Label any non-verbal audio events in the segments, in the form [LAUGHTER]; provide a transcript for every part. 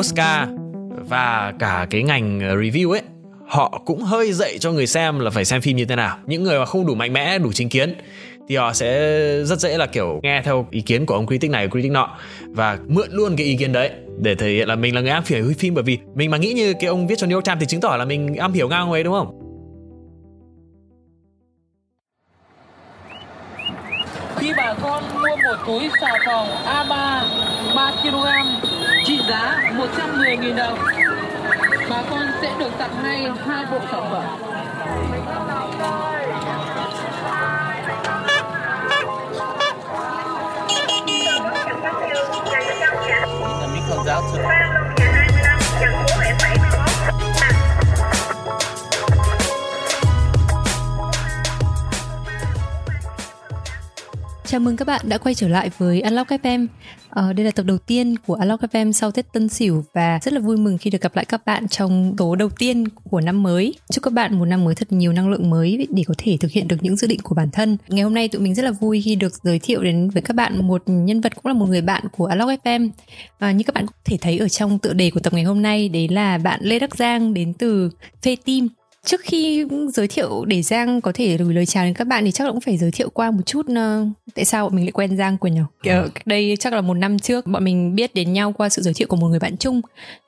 Oscar và cả cái ngành ờ, review ấy, họ cũng hơi dạy cho người xem là phải xem phim như thế nào. Những người mà không đủ mạnh mẽ, đủ chính kiến thì họ sẽ rất dễ là, kiểu, nghe theo ý kiến của ông critic này, critic nọ và mượn luôn cái ý kiến đấy để thể hiện là mình là người am hiểu phim. Bởi vì mình mà nghĩ như cái ông viết cho New York Times thì chứng tỏ là mình am hiểu ngang ông ấy, đúng không? Khi bà con mua một túi xà phòng A3 3 kg trị giá 110.000 đồng. Bà con sẽ được tặng ngay hai bộ sản phẩm. Out to Chào mừng các bạn đã quay trở lại với Unlock FM. Ờ, đây là tập đầu tiên của Unlock FM sau Tết Tân Sửu và rất là vui mừng khi được gặp lại các bạn trong tố đầu tiên của năm mới. Chúc các bạn một năm mới thật nhiều năng lượng mới để có thể thực hiện được những dự định của bản thân. Ngày hôm nay tụi mình rất là vui khi được giới thiệu đến với các bạn một nhân vật cũng là một người bạn của Unlock FM. À, ờ, như các bạn có thể thấy ở trong tựa đề của tập ngày hôm nay đấy là bạn Lê Đắc Giang đến từ Phê Team trước khi giới thiệu để Giang có thể gửi lời chào đến các bạn thì chắc là cũng phải giới thiệu qua một chút uh, tại sao bọn mình lại quen Giang của nhau. Kiểu, đây chắc là một năm trước bọn mình biết đến nhau qua sự giới thiệu của một người bạn chung.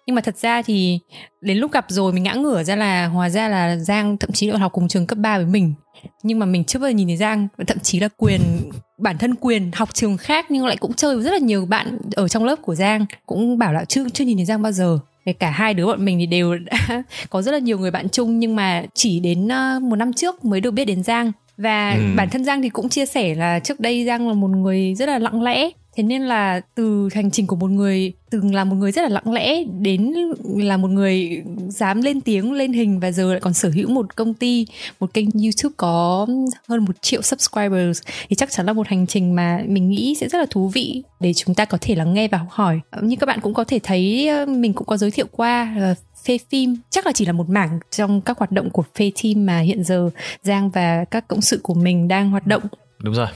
Nhưng mà thật ra thì đến lúc gặp rồi mình ngã ngửa ra là hóa ra là Giang thậm chí là học cùng trường cấp 3 với mình. Nhưng mà mình chưa bao giờ nhìn thấy Giang, thậm chí là quyền [LAUGHS] bản thân quyền học trường khác nhưng lại cũng chơi với rất là nhiều bạn ở trong lớp của Giang cũng bảo là chưa chưa nhìn thấy Giang bao giờ cả hai đứa bọn mình thì đều đã [LAUGHS] có rất là nhiều người bạn chung nhưng mà chỉ đến một năm trước mới được biết đến Giang và ừ. bản thân Giang thì cũng chia sẻ là trước đây Giang là một người rất là lặng lẽ thế nên là từ hành trình của một người từng là một người rất là lặng lẽ đến là một người dám lên tiếng, lên hình và giờ lại còn sở hữu một công ty, một kênh youtube có hơn một triệu subscribers thì chắc chắn là một hành trình mà mình nghĩ sẽ rất là thú vị để chúng ta có thể lắng nghe và học hỏi. Như các bạn cũng có thể thấy ờ, mình cũng có giới thiệu qua ờ, phê phim. Chắc là chỉ là một mảng trong các hoạt động của phê team mà hiện giờ giang và các cộng sự của mình đang hoạt động. Đúng rồi.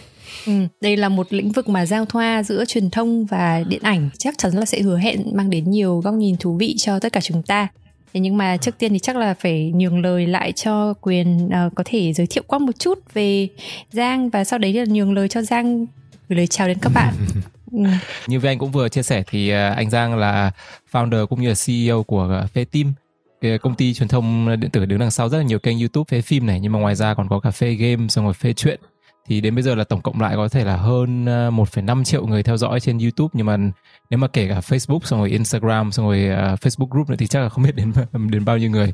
Ừ, đây là một lĩnh vực mà giao thoa giữa truyền thông và điện ảnh chắc chắn là sẽ hứa hẹn mang đến nhiều góc nhìn thú vị cho tất cả chúng ta. Thế nhưng mà trước tiên thì chắc là phải nhường lời lại cho quyền uh, có thể giới thiệu qua một chút về Giang và sau đấy là nhường lời cho Giang gửi lời chào đến các bạn. [LAUGHS] Ừ. Như với anh cũng vừa chia sẻ thì uh, anh Giang là founder cũng như là CEO của Phê Team cái công ty truyền thông điện tử đứng đằng sau rất là nhiều kênh YouTube phê phim này nhưng mà ngoài ra còn có cả phê game xong rồi phê chuyện thì đến bây giờ là tổng cộng lại có thể là hơn ờ, 1,5 triệu người theo dõi trên YouTube nhưng mà nếu mà kể cả Facebook xong rồi Instagram xong rồi uh, Facebook group nữa thì chắc là không [LAUGHS] biết đến đến bao nhiêu người.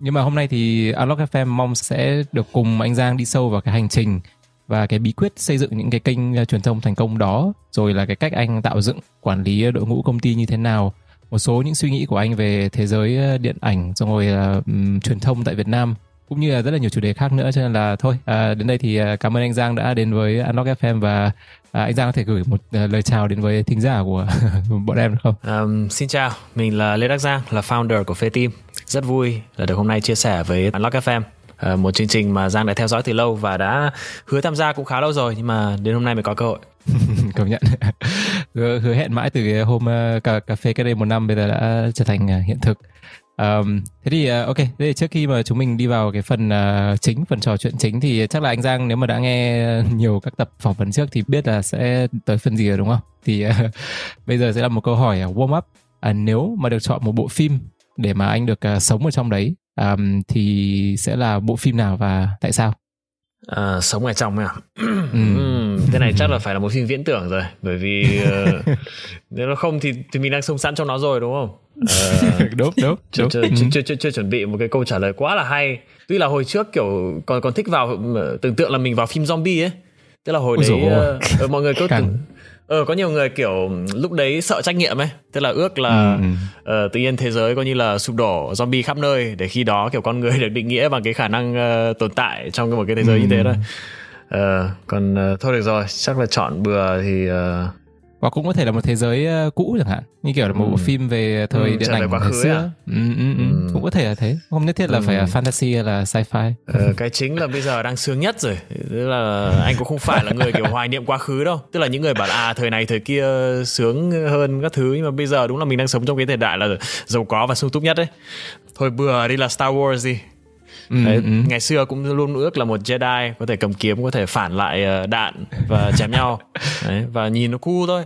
Nhưng mà hôm nay thì Unlock FM mong sẽ được cùng anh Giang đi sâu vào cái hành trình và cái bí quyết xây dựng những cái kênh ờ, truyền thông thành công đó rồi là cái cách anh tạo dựng quản lý đội ngũ công ty như thế nào một số những suy nghĩ của anh về thế giới điện ảnh xong rồi uh, truyền thông tại Việt Nam cũng như là rất là nhiều chủ đề khác nữa cho nên là thôi à, đến đây thì à, cảm ơn anh Giang đã đến với Unlock FM và à, anh Giang có thể gửi một à, lời chào đến với thính giả của [LAUGHS] bọn em được không? Um, xin chào, mình là Lê Đắc Giang là founder của Phê Team. Rất vui là được hôm nay chia sẻ với Unlock FM. À, một chương trình mà Giang đã theo dõi từ lâu và đã hứa tham gia cũng khá lâu rồi nhưng mà đến hôm nay mới có cơ hội. [LAUGHS] công nhận [LAUGHS] hứa, hứa hẹn mãi từ hôm uh, cà, cà phê cách đây một năm bây giờ đã trở thành hiện thực Um, thế thì uh, ok, thế thì trước khi mà chúng mình đi vào cái phần uh, chính, phần trò chuyện chính thì chắc là anh Giang nếu mà đã nghe [LAUGHS] nhiều các tập phỏng vấn trước thì biết là sẽ tới phần gì rồi đúng không? Thì uh, [LAUGHS] bây giờ sẽ là một câu hỏi uh, warm up. Uh, nếu mà được chọn một bộ phim để mà anh được uh, sống ở trong đấy um, thì sẽ là bộ phim nào và tại sao? À, sống ở trong à? Ừ. [CLEARS THROAT] thế này chắc là phải là một phim viễn tưởng rồi bởi vì uh, [LAUGHS] nếu nó không thì thì mình đang sống sẵn trong nó rồi đúng không? Uh, đúng đúng chưa, chưa, chưa, chưa, chưa chuẩn bị một cái câu trả lời quá là hay. Tuy là hồi trước kiểu còn còn thích vào tưởng tượng là mình vào phim zombie ấy. Tức là hồi Ôi đấy uh, mọi người cứ tưởng ờ có nhiều người kiểu lúc đấy sợ trách nhiệm ấy tức là ước là ừ. uh, tự nhiên thế giới coi như là sụp đổ zombie khắp nơi để khi đó kiểu con người [LAUGHS] được định nghĩa bằng cái khả năng uh, tồn tại trong một cái thế giới ừ. như thế thôi uh, còn uh, thôi được rồi chắc là chọn bừa thì uh, hoặc cũng có thể là một thế giới uh, cũ chẳng hạn như kiểu là một Ừ. bộ phim về thời Ừ, điện ảnh quá ngày khứ xưa à? ừ, ừ, ừ. Ừ. cũng có thể là thế không nhất thiết là Ừ. phải là fantasy hay là sci-fi Ờ, cái chính là bây giờ đang sướng nhất rồi tức là anh cũng không phải là người kiểu hoài niệm quá khứ đâu tức là những người bảo là, à thời này thời kia sướng hơn các thứ nhưng mà bây giờ đúng là mình đang sống trong cái thời đại là giàu có và sung túc nhất đấy thôi bừa đi là Star Wars đi ừ, Đấy, ừ. ngày xưa cũng luôn ước là một Jedi có thể cầm kiếm có thể phản lại ờ, đạn và [LAUGHS] chém nhau. Đấy, và nhìn nó cool thôi.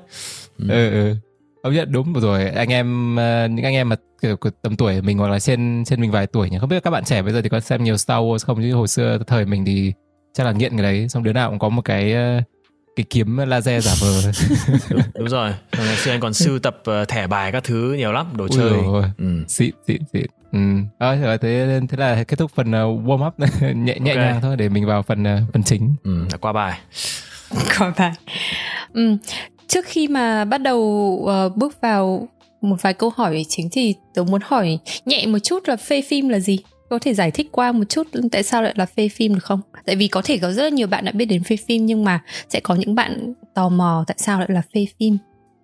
Ừ, ừ. Ông nhận đúng rồi anh em ờ, những anh em mà kiểu tầm tuổi mình hoặc là trên trên mình vài tuổi nhỉ? Không biết các bạn trẻ bây giờ thì có xem nhiều Star Wars không? Chứ hồi xưa thời mình thì chắc là nghiện cái đấy. Xong đứa nào cũng có một cái ờ, cái kiếm laser giả vờ [LAUGHS] đúng, đúng rồi. Ngày xưa anh còn sưu tập thẻ bài các thứ nhiều lắm đồ Ui chơi. ôi. ừ. xịn xịn xịn ừ. Ờ, rồi thế thế là kết thúc phần uh, warm up [LAUGHS] nhẹ nhẹ Ok. nhàng thôi để mình vào phần uh, phần chính Ừ, qua bài [LAUGHS] Khỏi bài. Ừ. Trước khi mà bắt đầu ờ, bước vào một vài câu hỏi chính thì tớ muốn hỏi nhẹ một chút là phê phim là gì? Có thể giải thích qua một chút tại sao lại là phê phim được không? Tại vì có thể có rất là nhiều bạn đã biết đến phê phim nhưng mà sẽ có những bạn tò mò tại sao lại là phê phim.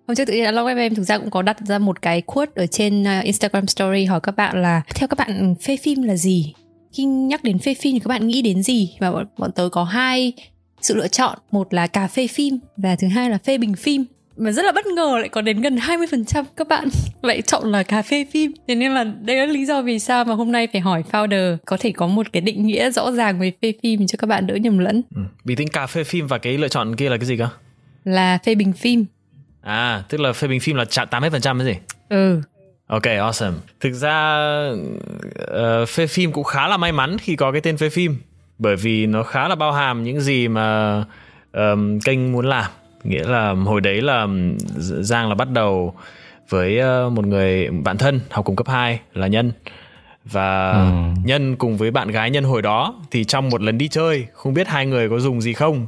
Hôm trước tự nhiên Long em thực ra cũng có đặt ra một cái quote ở trên ờ, Instagram story hỏi các bạn là theo các bạn phê phim là gì? Khi nhắc đến phê phim thì các bạn nghĩ đến gì? Và bọn, bọn tớ có hai sự lựa chọn một là cà phê phim và thứ hai là phê bình phim mà rất là bất ngờ lại có đến gần 20% các bạn [LAUGHS] lại chọn là cà phê phim thế nên là đây là lý do vì sao mà hôm nay phải hỏi founder có thể có một cái định nghĩa rõ ràng về phê phim cho các bạn đỡ nhầm lẫn ừ. vì tính cà phê phim và cái lựa chọn kia là cái gì cơ là phê bình phim à tức là phê bình phim là chạm 80% cái gì ừ Ok, awesome. Thực ra ờ, phê phim cũng khá là may mắn khi có cái tên phê phim bởi vì nó khá là bao hàm những gì mà ờm, kênh muốn làm. Nghĩa là hồi đấy là Giang là bắt đầu với ờ, một người bạn thân học cùng cấp 2 là Nhân và Ừ. Nhân cùng với bạn gái Nhân hồi đó thì trong một lần đi chơi không biết hai người có dùng gì không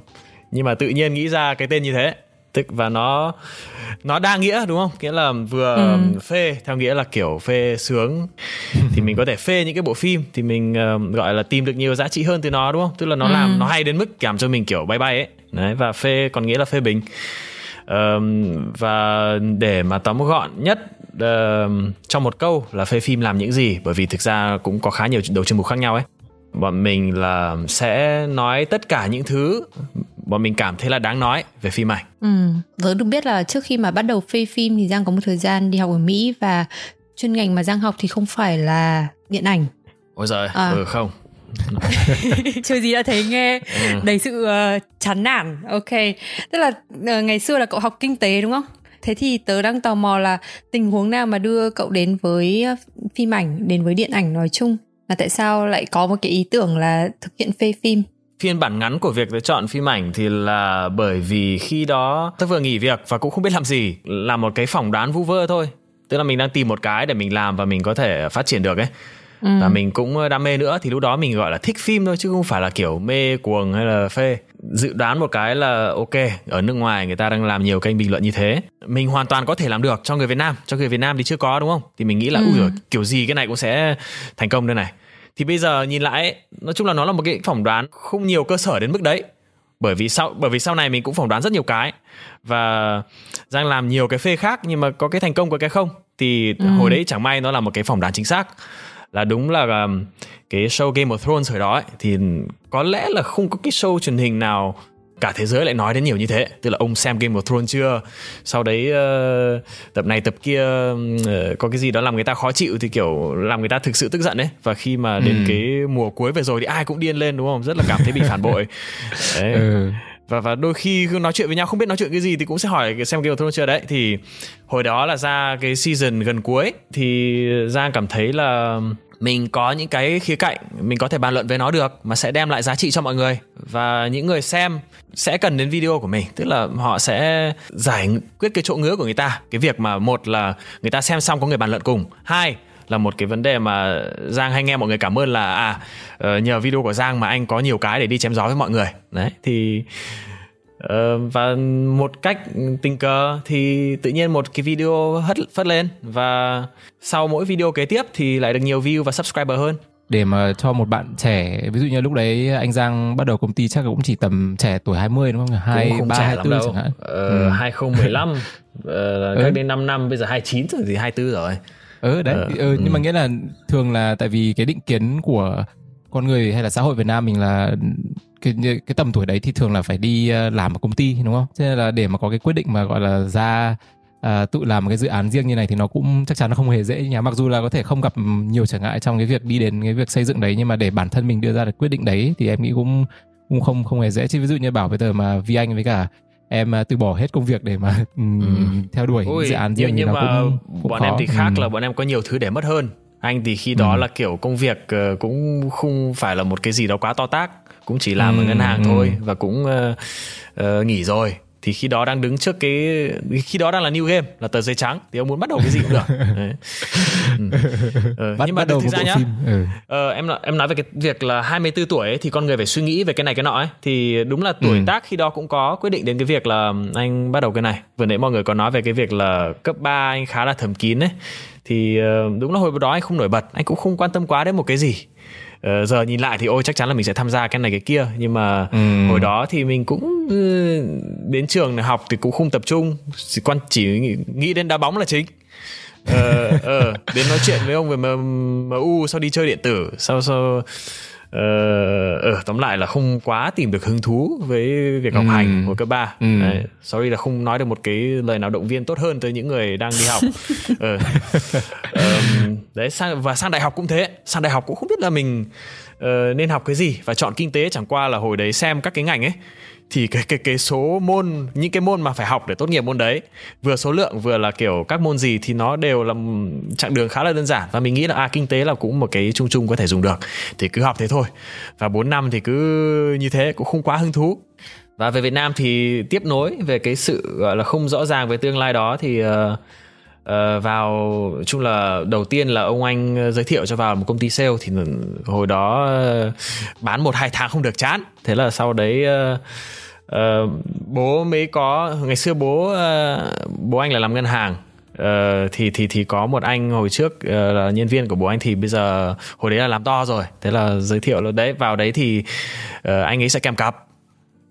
nhưng mà tự nhiên nghĩ ra cái tên như thế tức và nó nó đa nghĩa đúng không? Nghĩa là vừa Ừ. phê theo nghĩa là kiểu phê sướng. Thì mình có thể phê những cái bộ phim thì mình ờ, gọi là tìm được nhiều giá trị hơn từ nó đúng không? Tức là nó Ừ. làm nó hay đến mức làm cho mình kiểu bay bay ấy. Đấy và phê còn nghĩa là phê bình. Ờm, và để mà tóm gọn nhất ờm, trong một câu là phê phim làm những gì bởi vì thực ra cũng có khá nhiều đầu chuyên mục khác nhau ấy bọn mình là sẽ nói tất cả những thứ bọn mình cảm thấy là đáng nói về phim ảnh Ừ, tớ được biết là trước khi mà bắt đầu phê phim thì Giang có một thời gian đi học ở Mỹ và chuyên ngành mà Giang học thì không phải là điện ảnh. ôi giời À. ừ không [LAUGHS] Chưa gì đã thấy nghe Ừ. đầy sự ờ, chán nản. Ok, tức là ờ, ngày xưa là cậu học kinh tế đúng không? Thế thì tớ đang tò mò là tình huống nào mà đưa cậu đến với ờ, phim ảnh, đến với điện ảnh nói chung là tại sao lại có một cái ý tưởng là thực hiện phê phim? phiên bản ngắn của việc tôi chọn phim ảnh thì là bởi vì khi đó tôi vừa nghỉ việc và cũng không biết làm gì làm một cái phỏng đoán vu vơ thôi tức là mình đang tìm một cái để mình làm và mình có thể phát triển được ấy Ừ. và mình cũng đam mê nữa thì lúc đó mình gọi là thích phim thôi chứ không phải là kiểu mê cuồng hay là phê dự đoán một cái là ok ở nước ngoài người ta đang làm nhiều kênh bình luận như thế mình hoàn toàn có thể làm được cho người Việt Nam cho người Việt Nam thì chưa có đúng không thì mình nghĩ là Ừ. ui giời, kiểu gì cái này cũng sẽ thành công đây này thì bây giờ nhìn lại ấy, nói chung là nó là một cái phỏng đoán không nhiều cơ sở đến mức đấy. Bởi vì sau bởi vì sau này mình cũng phỏng đoán rất nhiều cái. Và Giang làm nhiều cái phê khác nhưng mà có cái thành công có cái không thì Ừ. hồi đấy chẳng may nó là một cái phỏng đoán chính xác. Là đúng là um, cái show Game of Thrones thời đó ấy, thì có lẽ là không có cái show truyền hình nào cả thế giới lại nói đến nhiều như thế. Tức là ông xem Game of Thrones chưa? Sau đấy ờ, tập này tập kia ờ, có cái gì đó làm người ta khó chịu thì kiểu làm người ta thực sự tức giận đấy và khi mà đến Ừ. cái mùa cuối về rồi thì ai cũng điên lên đúng không? Rất là cảm thấy bị phản bội. [LAUGHS] Đấy. Ừ. và và đôi khi nói chuyện với nhau không biết nói chuyện cái gì thì cũng sẽ hỏi xem Game of Thrones chưa? Đấy thì hồi đó là ra cái season gần cuối thì Giang cảm thấy là mình có những cái khía cạnh, mình có thể bàn luận với nó được mà sẽ đem lại giá trị cho mọi người. Và những người xem sẽ cần đến video của mình, tức là họ sẽ giải quyết cái chỗ ngứa của người ta. Cái việc mà một là người ta xem xong có người bàn luận cùng, hai là một cái vấn đề mà Giang hay nghe mọi người cảm ơn là à ờ, nhờ video của Giang mà anh có nhiều cái để đi chém gió với mọi người. Đấy, thì ờ, và một cách tình cờ thì tự nhiên một cái video hất phất lên và sau mỗi video kế tiếp thì lại được nhiều view và subscriber hơn để mà cho một bạn trẻ ví dụ như lúc đấy anh Giang bắt đầu công ty chắc cũng chỉ tầm trẻ tuổi 20 đúng không? hai ba hai tư chẳng hạn. Ờ, ừ. 2015 [LAUGHS] ờ, cách ừ. đến 5 năm bây giờ 29 rồi thì 24 rồi. Ừ đấy, ờ, ừ, nhưng ừ. mà nghĩa là thường là tại vì cái định kiến của con người hay là xã hội Việt Nam mình là cái cái tầm tuổi đấy thì thường là phải đi ờ, làm ở công ty đúng không? Cho nên là để mà có cái quyết định mà gọi là ra à, tự làm một cái dự án riêng như này thì nó cũng chắc chắn nó không hề dễ nhá mặc dù là có thể không gặp nhiều trở ngại trong cái việc đi đến cái việc xây dựng đấy nhưng mà để bản thân mình đưa ra được quyết định đấy thì em nghĩ cũng cũng không không hề dễ chứ ví dụ như bảo bây giờ mà vi anh với cả em à, từ bỏ hết công việc để mà [LAUGHS] ừ. theo đuổi Ôi, dự án riêng nhưng, nhưng mà cũng, cũng bọn khó. em thì khác ừ. là bọn em có nhiều thứ để mất hơn anh thì khi đó ừ. là kiểu công việc ờ, cũng không phải là một cái gì đó quá to tác cũng chỉ làm ừ. ở ngân hàng ừ. thôi và cũng uh, uh, nghỉ rồi thì khi đó đang đứng trước cái khi đó đang là new game là tờ giấy trắng thì ông muốn bắt đầu cái gì cũng được [LAUGHS] Đấy. Ừ. Ờ, bắt, nhưng mà bắt đầu thực ra nhá phim. Ừ. Ờ, em em nói về cái việc là 24 tuổi ấy, thì con người phải suy nghĩ về cái này cái nọ ấy thì đúng là tuổi ừ. tác khi đó cũng có quyết định đến cái việc là anh bắt đầu cái này vừa nãy mọi người có nói về cái việc là cấp 3 anh khá là thầm kín ấy thì đúng là hồi đó anh không nổi bật anh cũng không quan tâm quá đến một cái gì uh, giờ nhìn lại thì ôi chắc chắn là mình sẽ tham gia cái này cái kia nhưng mà ừ. hồi đó thì mình cũng uh, đến trường học thì cũng không tập trung chỉ quan chỉ nghĩ, nghĩ đến đá bóng là chính ờ uh, [LAUGHS] uh, đến nói chuyện với ông về MU sau đi chơi điện tử sau sau ờ uh, tóm lại là không quá tìm được hứng thú với việc học ừ. hành hồi cấp ba ừ. Đấy, sorry là không nói được một cái lời nào động viên tốt hơn tới những người đang đi học [LAUGHS] uh, um, đấy sang và sang đại học cũng thế. Sang đại học cũng không biết là mình uh, nên học cái gì và chọn kinh tế. Chẳng qua là hồi đấy xem các cái ngành ấy thì cái cái cái số môn những cái môn mà phải học để tốt nghiệp môn đấy vừa số lượng vừa là kiểu các môn gì thì nó đều là chặng đường khá là đơn giản. Và mình nghĩ là à kinh tế là cũng một cái chung chung có thể dùng được. Thì cứ học thế thôi. Và 4 năm thì cứ như thế cũng không quá hứng thú. Và về Việt Nam thì tiếp nối về cái sự gọi là không rõ ràng về tương lai đó thì uh, uh, vào chung là đầu tiên là ông anh ờ, giới thiệu cho vào một công ty sale thì hồi đó uh, bán một hai tháng không được chán. Thế là sau đấy uh, uh, bố mới có ngày xưa bố uh, bố anh là làm ngân hàng. Uh, thì thì thì có một anh hồi trước uh, là nhân viên của bố anh thì bây giờ hồi đấy là làm to rồi. Thế là giới thiệu là đấy vào đấy thì uh, anh ấy sẽ kèm cặp.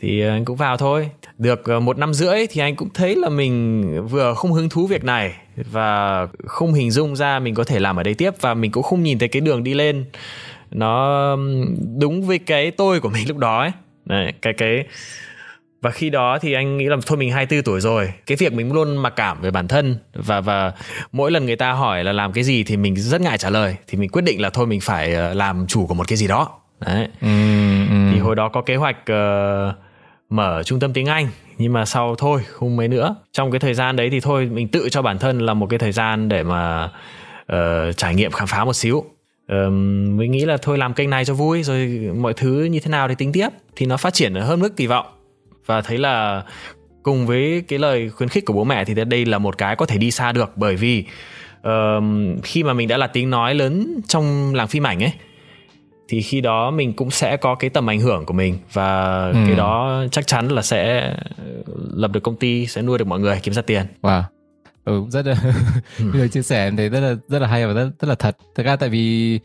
Thì anh cũng vào thôi. Được một năm rưỡi thì anh cũng thấy là mình vừa không hứng thú việc này và không hình dung ra mình có thể làm ở đây tiếp. Và mình cũng không nhìn thấy cái đường đi lên. Nó đúng với cái tôi của mình lúc đó ấy. Đấy, cái cái và khi đó thì anh nghĩ là thôi mình 24 tuổi rồi. Cái việc mình luôn mặc cảm về bản thân. Và và mỗi lần người ta hỏi là làm cái gì thì mình rất ngại trả lời. Thì mình quyết định là thôi mình phải ờ, làm chủ của một cái gì đó. Đấy. Ừ, ừ. thì hồi đó có kế hoạch uh, mở trung tâm tiếng Anh nhưng mà sau thôi không mấy nữa. Trong cái thời gian đấy thì thôi mình tự cho bản thân là một cái thời gian để mà uh, trải nghiệm khám phá một xíu. Uh, mình nghĩ là thôi làm kênh này cho vui rồi mọi thứ như thế nào thì tính tiếp thì nó phát triển hơn mức kỳ vọng. Và thấy là cùng với cái lời khuyến khích của bố mẹ thì đây là một cái có thể đi xa được. Bởi vì uh, khi mà mình đã là tiếng nói lớn trong làng phim ảnh ấy thì khi đó mình cũng sẽ có cái tầm ảnh hưởng của mình và ừ. cái đó chắc chắn là sẽ lập được công ty sẽ nuôi được mọi người kiếm ra tiền. Wow. Ừ, rất là [LAUGHS] lời chia sẻ em thấy rất là rất là hay và rất rất là thật. Thực ra tại vì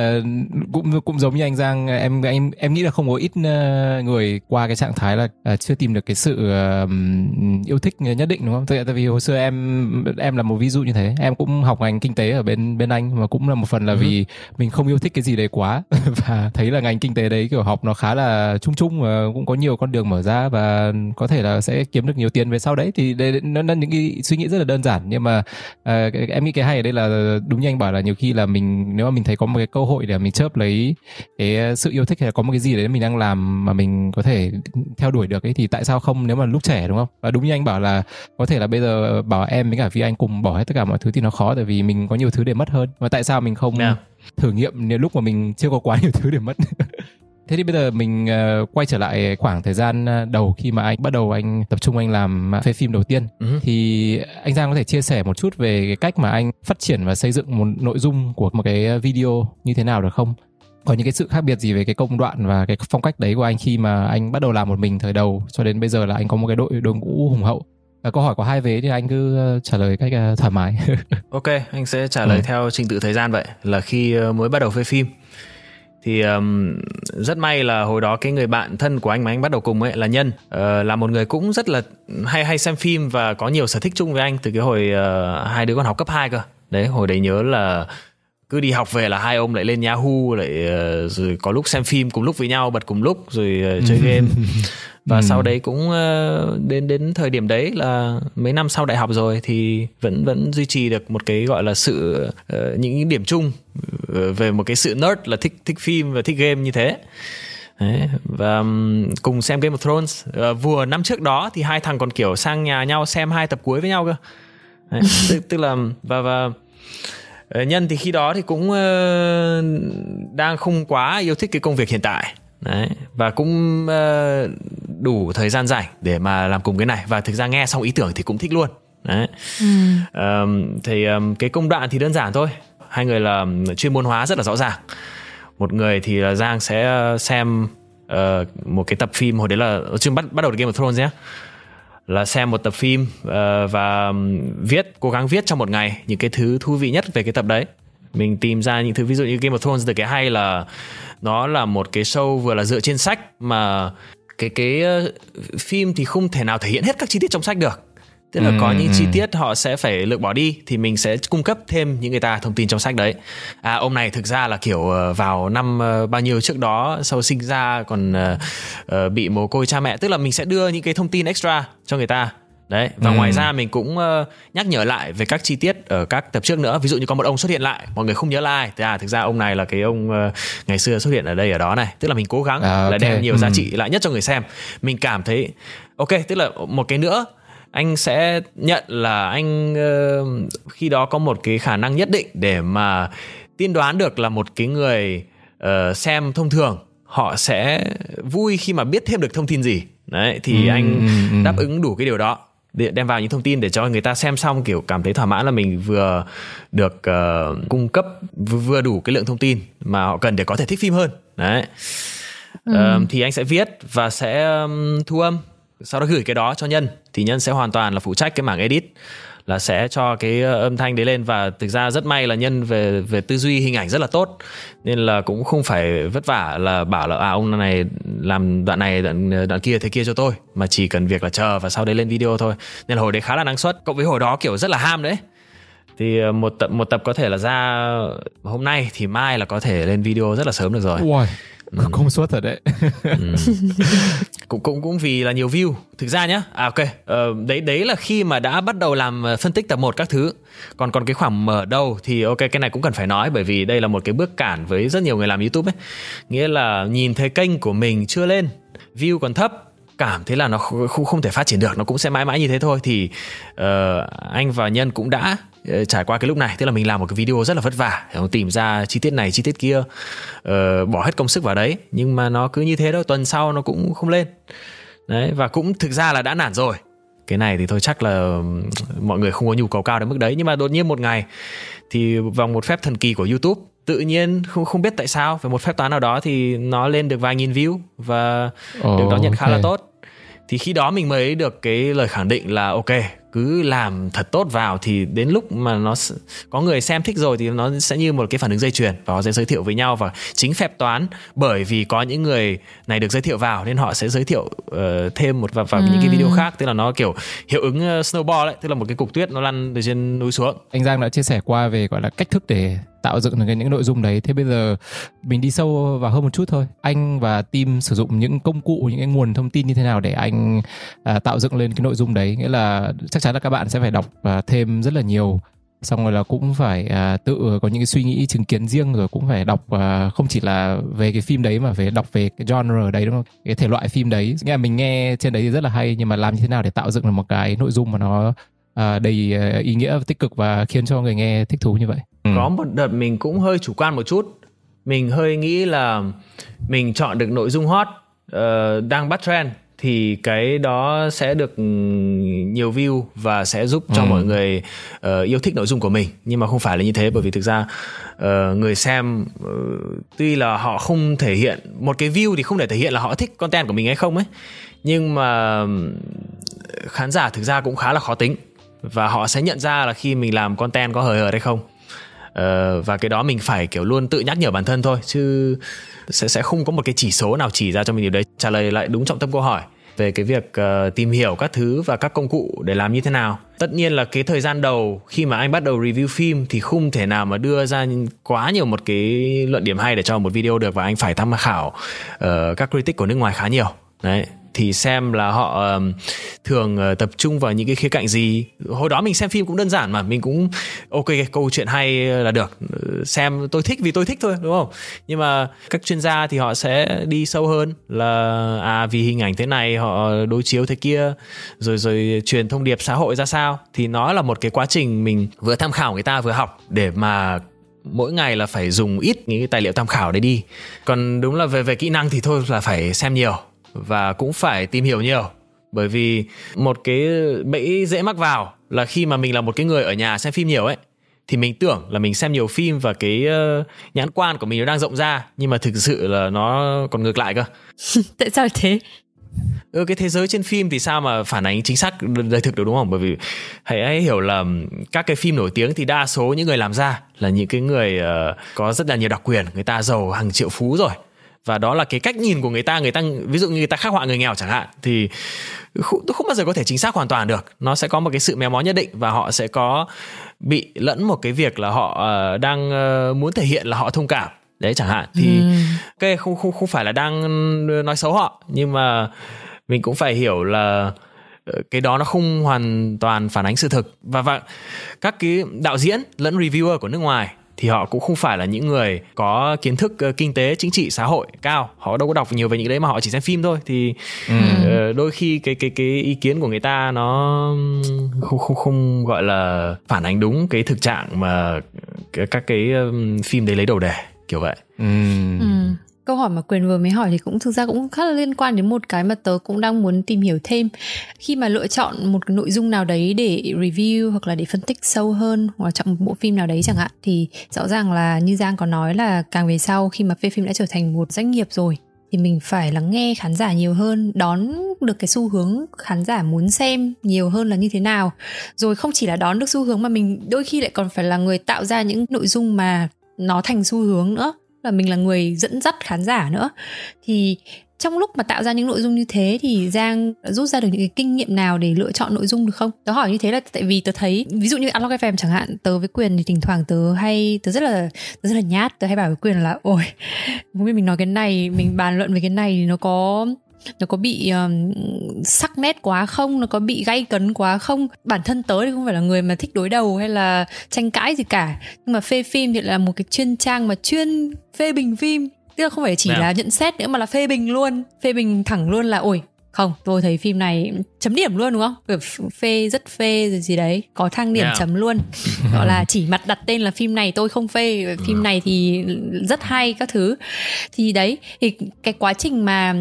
uh, cũng cũng giống như anh Giang em em em nghĩ là không có ít uh, người qua cái trạng thái là uh, chưa tìm được cái sự uh, yêu thích nhất định đúng không? Tại, tại vì hồi xưa em em là một ví dụ như thế, em cũng học ngành kinh tế ở bên bên anh mà cũng là một phần là ừ. vì mình không yêu thích cái gì đấy quá [LAUGHS] và thấy là ngành kinh tế đấy kiểu học nó khá là chung chung và cũng có nhiều con đường mở ra và có thể là sẽ kiếm được nhiều tiền về sau đấy thì đây nó là những cái suy nghĩ rất là đơn giản nhưng mà uh, em nghĩ cái hay ở đây là đúng như anh bảo là nhiều khi là mình nếu mà mình thấy có một cái câu hội để mình chớp lấy cái ờ, sự yêu thích hay là có một cái gì đấy mình đang làm mà mình có thể theo đuổi được ấy thì tại sao không nếu mà lúc trẻ đúng không? Và đúng như anh bảo là có thể là bây giờ bảo em với cả vì anh cùng bỏ hết tất cả mọi thứ thì nó khó tại vì mình có nhiều thứ để mất hơn. Và tại sao mình không yeah. thử nghiệm nếu lúc mà mình chưa có quá nhiều thứ để mất [LAUGHS] Thế thì bây giờ mình uh, quay trở lại khoảng thời gian đầu khi mà anh bắt đầu anh tập trung anh làm phê phim đầu tiên uh-huh. thì anh Giang có thể chia sẻ một chút về cái cách mà anh phát triển và xây dựng một nội dung của một cái video như thế nào được không? Có những cái sự khác biệt gì về cái công đoạn và cái phong cách đấy của anh khi mà anh bắt đầu làm một mình thời đầu cho đến bây giờ là anh có một cái đội đội ngũ hùng hậu và câu hỏi có hai vế thì anh cứ trả lời cách thoải mái. [LAUGHS] ok, anh sẽ trả lời ừ. theo trình tự thời gian vậy là khi mới bắt đầu phê phim thì um, rất may là hồi đó cái người bạn thân của anh mà anh bắt đầu cùng ấy là nhân. Uh, là một người cũng rất là hay hay xem phim và có nhiều sở thích chung với anh từ cái hồi uh, hai đứa còn học cấp 2 cơ. Đấy hồi đấy nhớ là cứ đi học về là hai ông lại lên Yahoo lại uh, rồi có lúc xem phim cùng lúc với nhau bật cùng lúc rồi uh, chơi [LAUGHS] game. Và ừ. sau đấy cũng uh, đến đến thời điểm đấy là mấy năm sau đại học rồi thì vẫn vẫn duy trì được một cái gọi là sự những điểm chung về một cái sự nerd là thích thích phim và thích game như thế. Đấy, và cùng xem Game of Thrones. Vừa năm trước đó thì hai thằng còn kiểu sang nhà nhau xem hai tập cuối với nhau cơ. Đấy, tức, tức là và và nhân thì khi đó thì cũng uh, đang không quá yêu thích cái công việc hiện tại. Đấy và cũng uh, đủ thời gian rảnh để mà làm cùng cái này. Và thực ra nghe xong ý tưởng thì cũng thích luôn. Đấy. Ừ. um, thì um, cái công đoạn thì đơn giản thôi. Hai người là chuyên môn hóa rất là rõ ràng. Một người thì là giang sẽ xem uh, một cái tập phim hồi đấy là chuyên bắt bắt đầu Game of Thrones nhé là xem một tập phim uh, và viết cố gắng viết trong một ngày những cái thứ thú vị nhất về cái tập đấy. Mình tìm ra những thứ ví dụ như Game of Thrones từ cái hay là nó là một cái show vừa là dựa trên sách mà cái cái uh, phim thì không thể nào thể hiện hết các chi tiết trong sách được tức là ừ, có những chi tiết họ sẽ phải lược bỏ đi thì mình sẽ cung cấp thêm những người ta thông tin trong sách đấy. À ông này thực ra là kiểu uh, vào năm uh, bao nhiêu trước đó sau sinh ra còn uh, bị mồ côi cha mẹ. Tức là mình sẽ đưa những cái thông tin extra cho người ta. Đấy và ừ. ngoài ra mình cũng uh, nhắc nhở lại về các chi tiết ở các tập trước nữa. Ví dụ như có một ông xuất hiện lại mọi người không nhớ là ai. Thì à thực ra ông này là cái ông uh, ngày xưa xuất hiện ở đây ở đó này. Tức là mình cố gắng à, okay. là đem nhiều ừ. giá trị lại nhất cho người xem. Mình cảm thấy ok tức là một cái nữa anh sẽ nhận là anh uh, khi đó có một cái khả năng nhất định để mà tiên đoán được là một cái người uh, xem thông thường họ sẽ vui khi mà biết thêm được thông tin gì. Đấy thì ừ, anh ừ, ừ. đáp ứng đủ cái điều đó. Để đem vào những thông tin để cho người ta xem xong kiểu cảm thấy thỏa mãn là mình vừa được uh, cung cấp vừa đủ cái lượng thông tin mà họ cần để có thể thích phim hơn. Đấy. Ừ. uh, thì anh sẽ viết và sẽ um, thu âm sau đó gửi cái đó cho nhân, thì nhân sẽ hoàn toàn là phụ trách cái mảng edit, là sẽ cho cái ờ, âm thanh đấy lên. Và thực ra rất may là nhân về về tư duy, hình ảnh rất là tốt, nên là cũng không phải vất vả là bảo là à ông này làm đoạn này, đoạn ờ, đoạn kia, thế kia cho tôi. Mà chỉ cần việc là chờ và sau đấy lên video thôi. Nên là hồi đấy khá là năng suất. Cộng với hồi đó kiểu rất là ham đấy. Thì ờ, một tập một tập có thể là ra hôm nay thì mai là có thể lên video rất là sớm được rồi. Wow ừ. công suất thật đấy ừ. [LAUGHS] cũng cũng cũng vì là nhiều view thực ra nhá à ok ờ, đấy đấy là khi mà đã bắt đầu làm ờ, phân tích tập một các thứ còn còn cái khoảng mở đầu thì ok cái này cũng cần phải nói bởi vì đây là một cái bước cản với rất nhiều người làm youtube ấy nghĩa là nhìn thấy kênh của mình chưa lên view còn thấp cảm thấy là nó không, không thể phát triển được nó cũng sẽ mãi mãi như thế thôi. Thì uh, anh và nhân cũng đã uh, trải qua cái lúc này. Tức là mình làm một cái video rất là vất vả. Tìm ra chi tiết này chi tiết kia uh, bỏ hết công sức vào đấy. Nhưng mà nó cứ như thế thôi tuần sau nó cũng không lên. Đấy và cũng thực ra là đã nản rồi. Cái này thì thôi chắc là mọi người không có nhu cầu cao đến mức đấy. Nhưng mà đột nhiên một ngày thì vòng một phép thần kỳ của YouTube tự nhiên không không biết tại sao về một phép toán nào đó thì nó lên được vài nghìn view và oh, được đón nhận khá okay. là tốt thì khi đó mình mới được cái lời khẳng định là ok cứ làm thật tốt vào thì đến lúc mà nó có người xem thích rồi thì nó sẽ như một cái phản ứng dây chuyền và họ sẽ giới thiệu với nhau. Và chính phép toán bởi vì có những người này được giới thiệu vào nên họ sẽ giới thiệu uh, thêm một vào, vào ừ. những cái video khác. Tức là nó kiểu hiệu ứng uh, snowball đấy tức là một cái cục tuyết nó lăn từ trên núi xuống. Anh Giang đã chia sẻ qua về gọi là cách thức để tạo dựng được những nội dung đấy. Thế bây giờ mình đi sâu vào hơn một chút thôi. Anh và team sử dụng những công cụ những cái nguồn thông tin như thế nào để anh à, tạo dựng lên cái nội dung đấy? Nghĩa là chắc chắn là các bạn sẽ phải đọc à, thêm rất là nhiều. Xong rồi là cũng phải à, tự có những cái suy nghĩ chứng kiến riêng rồi cũng phải đọc à, không chỉ là về cái phim đấy mà phải đọc về cái genre đấy đúng không? Cái thể loại phim đấy. Nghĩa là mình nghe trên đấy thì rất là hay nhưng mà làm như thế nào để tạo dựng được một cái nội dung mà nó à, đầy à, ý nghĩa tích cực và khiến cho người nghe thích thú như vậy? Ừ. có một đợt mình cũng hơi chủ quan một chút mình hơi nghĩ là mình chọn được nội dung hot uh, đang bắt trend thì cái đó sẽ được nhiều view và sẽ giúp cho ừ. mọi người uh, yêu thích nội dung của mình nhưng mà không phải là như thế bởi vì thực ra uh, người xem uh, tuy là họ không thể hiện một cái view thì không để thể hiện là họ thích content của mình hay không ấy nhưng mà khán giả thực ra cũng khá là khó tính và họ sẽ nhận ra là khi mình làm content có hời hợt hay không uh, và cái đó mình phải kiểu luôn tự nhắc nhở bản thân thôi chứ sẽ sẽ không có một cái chỉ số nào chỉ ra cho mình điều đấy. Trả lời lại đúng trọng tâm câu hỏi về cái việc uh, tìm hiểu các thứ và các công cụ để làm như thế nào. Tất nhiên là cái thời gian đầu khi mà anh bắt đầu review phim thì không thể nào mà đưa ra quá nhiều một cái luận điểm hay để cho một video được và anh phải tham khảo uh, các critic của nước ngoài khá nhiều. Đấy thì xem là họ um, thường uh, tập trung vào những cái khía cạnh gì. Hồi đó mình xem phim cũng đơn giản mà mình cũng ok câu chuyện hay là được. Ờ, xem tôi thích vì tôi thích thôi đúng không? Nhưng mà các chuyên gia thì họ sẽ đi sâu hơn là à vì hình ảnh thế này họ đối chiếu thế kia rồi rồi truyền thông điệp xã hội ra sao. Thì nó là một cái quá trình mình vừa tham khảo người ta vừa học để mà mỗi ngày là phải dùng ít những cái tài liệu tham khảo đấy đi. Còn đúng là về về kỹ năng thì thôi là phải xem nhiều và cũng phải tìm hiểu nhiều. Bởi vì một cái bẫy dễ mắc vào là khi mà mình là một cái người ở nhà xem phim nhiều ấy thì mình tưởng là mình xem nhiều phim và cái uh, nhãn quan của mình nó đang rộng ra nhưng mà thực sự là nó còn ngược lại cơ. [LAUGHS] Tại sao thế? Ừ, cái thế giới trên phim thì sao mà phản ánh chính xác đời thực được đúng không? Bởi vì hãy, hãy hiểu là các cái phim nổi tiếng thì đa số những người làm ra là những cái người uh, có rất là nhiều đặc quyền người ta giàu hàng triệu phú rồi và đó là cái cách nhìn của người ta người ta ví dụ như người ta khắc họa người nghèo chẳng hạn thì không, không bao giờ có thể chính xác hoàn toàn được. Nó sẽ có một cái sự méo mó nhất định và họ sẽ có bị lẫn một cái việc là họ uh, đang uh, muốn thể hiện là họ thông cảm. Đấy chẳng hạn. Thì ừ. cái không không không phải là đang nói xấu họ nhưng mà mình cũng phải hiểu là ờ, cái đó nó không hoàn toàn phản ánh sự thực. Và và các cái đạo diễn lẫn reviewer của nước ngoài thì họ cũng không phải là những người có kiến thức uh, kinh tế chính trị xã hội cao họ đâu có đọc nhiều về những đấy mà họ chỉ xem phim thôi thì ừ. uh, đôi khi cái cái cái ý kiến của người ta nó không không không gọi là phản ánh đúng cái thực trạng mà các cái um, phim đấy lấy đầu đề kiểu vậy ừ. Ừ câu hỏi mà quyền vừa mới hỏi thì cũng thực ra cũng khá là liên quan đến một cái mà tớ cũng đang muốn tìm hiểu thêm. Khi mà lựa chọn một cái nội dung nào đấy để review hoặc là để phân tích sâu hơn, hoặc là chọn một bộ phim nào đấy chẳng hạn, thì rõ ràng là như giang có nói là càng về sau khi mà phê phim đã trở thành một doanh nghiệp rồi, thì mình phải lắng nghe khán giả nhiều hơn, đón được cái xu hướng khán giả muốn xem nhiều hơn là như thế nào. Rồi không chỉ là đón được xu hướng mà mình đôi khi lại còn phải là người tạo ra những nội dung mà nó thành xu hướng nữa là mình là người dẫn dắt khán giả nữa. Thì trong lúc mà tạo ra những nội dung như thế thì giang đã rút ra được những cái kinh nghiệm nào để lựa chọn nội dung được không? Tớ hỏi như thế là tại vì tớ thấy, ví dụ như unlock fm chẳng hạn, tớ với quyền thì thỉnh thoảng tớ hay, tớ rất là, tớ rất là nhát. Tớ hay bảo với quyền là, ôi không biết mình nói cái này, mình bàn luận về cái này thì nó có nó có bị um, sắc nét quá không? Nó có bị gay cấn quá không? Bản thân tớ thì không phải là người mà thích đối đầu hay là tranh cãi gì cả. Nhưng mà phê phim thì là một cái chuyên trang mà chuyên phê bình phim. Tức là không phải chỉ Nào. là nhận xét nữa mà là phê bình luôn. Phê bình thẳng luôn là ôi không tôi thấy phim này chấm điểm luôn đúng không? Kiểu phê rất phê rồi gì đấy. Có thang điểm yeah. chấm luôn. [LAUGHS] Gọi là chỉ mặt đặt tên là phim này tôi không phê. Phim ừ. này thì rất hay các thứ. Thì đấy thì cái quá trình mà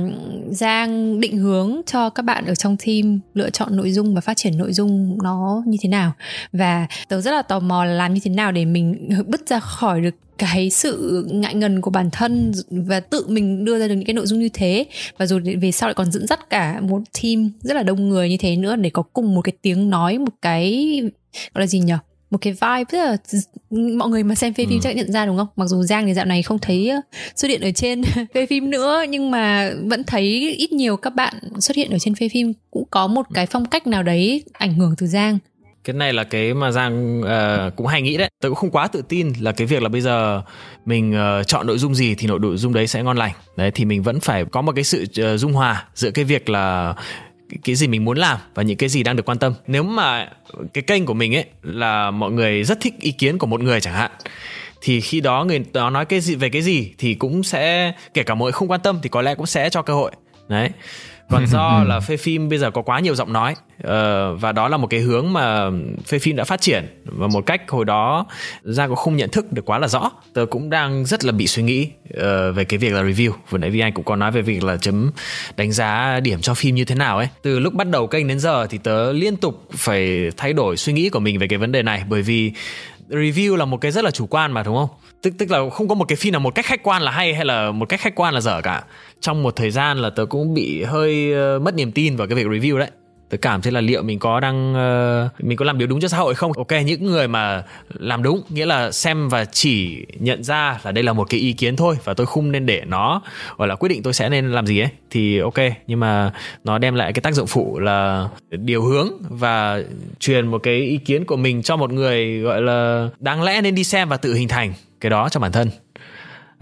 giang định hướng cho các bạn ở trong team lựa chọn nội dung và phát triển nội dung nó như thế nào. Và tớ rất là tò mò là làm như thế nào để mình bứt ra khỏi được cái sự ngại ngần của bản thân và tự mình đưa ra được những cái nội dung như thế. Và rồi về sau lại còn dẫn dắt cả một team rất là đông người như thế nữa để có cùng một cái tiếng nói một cái gọi là gì nhỉ? Một cái vibe rất là mọi người mà xem phê phim ừ. chắc nhận ra đúng không? Mặc dù giang thì dạo này không thấy xuất hiện ở trên [LAUGHS] phê phim nữa nhưng mà vẫn thấy ít nhiều các bạn xuất hiện ở trên phê phim. Cũng có một cái phong cách nào đấy ảnh hưởng từ giang cái này là cái mà giang uh, cũng hay nghĩ đấy. Tôi cũng không quá tự tin là cái việc là bây giờ mình uh, chọn nội dung gì thì nội dung đấy sẽ ngon lành. Đấy thì mình vẫn phải có một cái sự uh, dung hòa giữa cái việc là cái gì mình muốn làm và những cái gì đang được quan tâm. Nếu mà cái kênh của mình ấy là mọi người rất thích ý kiến của một người chẳng hạn thì khi đó người đó nói cái gì về cái gì thì cũng sẽ kể cả mọi người không quan tâm thì có lẽ cũng sẽ cho cơ hội. Đấy còn do [LAUGHS] là phê phim bây giờ có quá nhiều giọng nói uh, và đó là một cái hướng mà phê phim đã phát triển. Và một cách hồi đó ra cũng không nhận thức được quá là rõ. Tớ cũng đang rất là bị suy nghĩ uh, về cái việc là review. Vừa nãy vì anh cũng có nói về việc là chấm đánh giá điểm cho phim như thế nào ấy. Từ lúc bắt đầu kênh đến giờ thì tớ liên tục phải thay đổi suy nghĩ của mình về cái vấn đề này. Bởi vì review là một cái rất là chủ quan mà đúng không tức tức là không có một cái phim nào một cách khách quan là hay hay là một cách khách quan là dở cả. Trong một thời gian là tớ cũng bị hơi uh, mất niềm tin vào cái việc review đấy. Tớ cảm thấy là liệu mình có đang uh, mình có làm điều đúng cho xã hội không? Ok những người mà làm đúng nghĩa là xem và chỉ nhận ra là đây là một cái ý kiến thôi và tôi không nên để nó gọi là quyết định tôi sẽ nên làm gì ấy thì ok. Nhưng mà nó đem lại cái tác dụng phụ là điều hướng và truyền một cái ý kiến của mình cho một người gọi là đáng lẽ nên đi xem và tự hình thành cái đó cho bản thân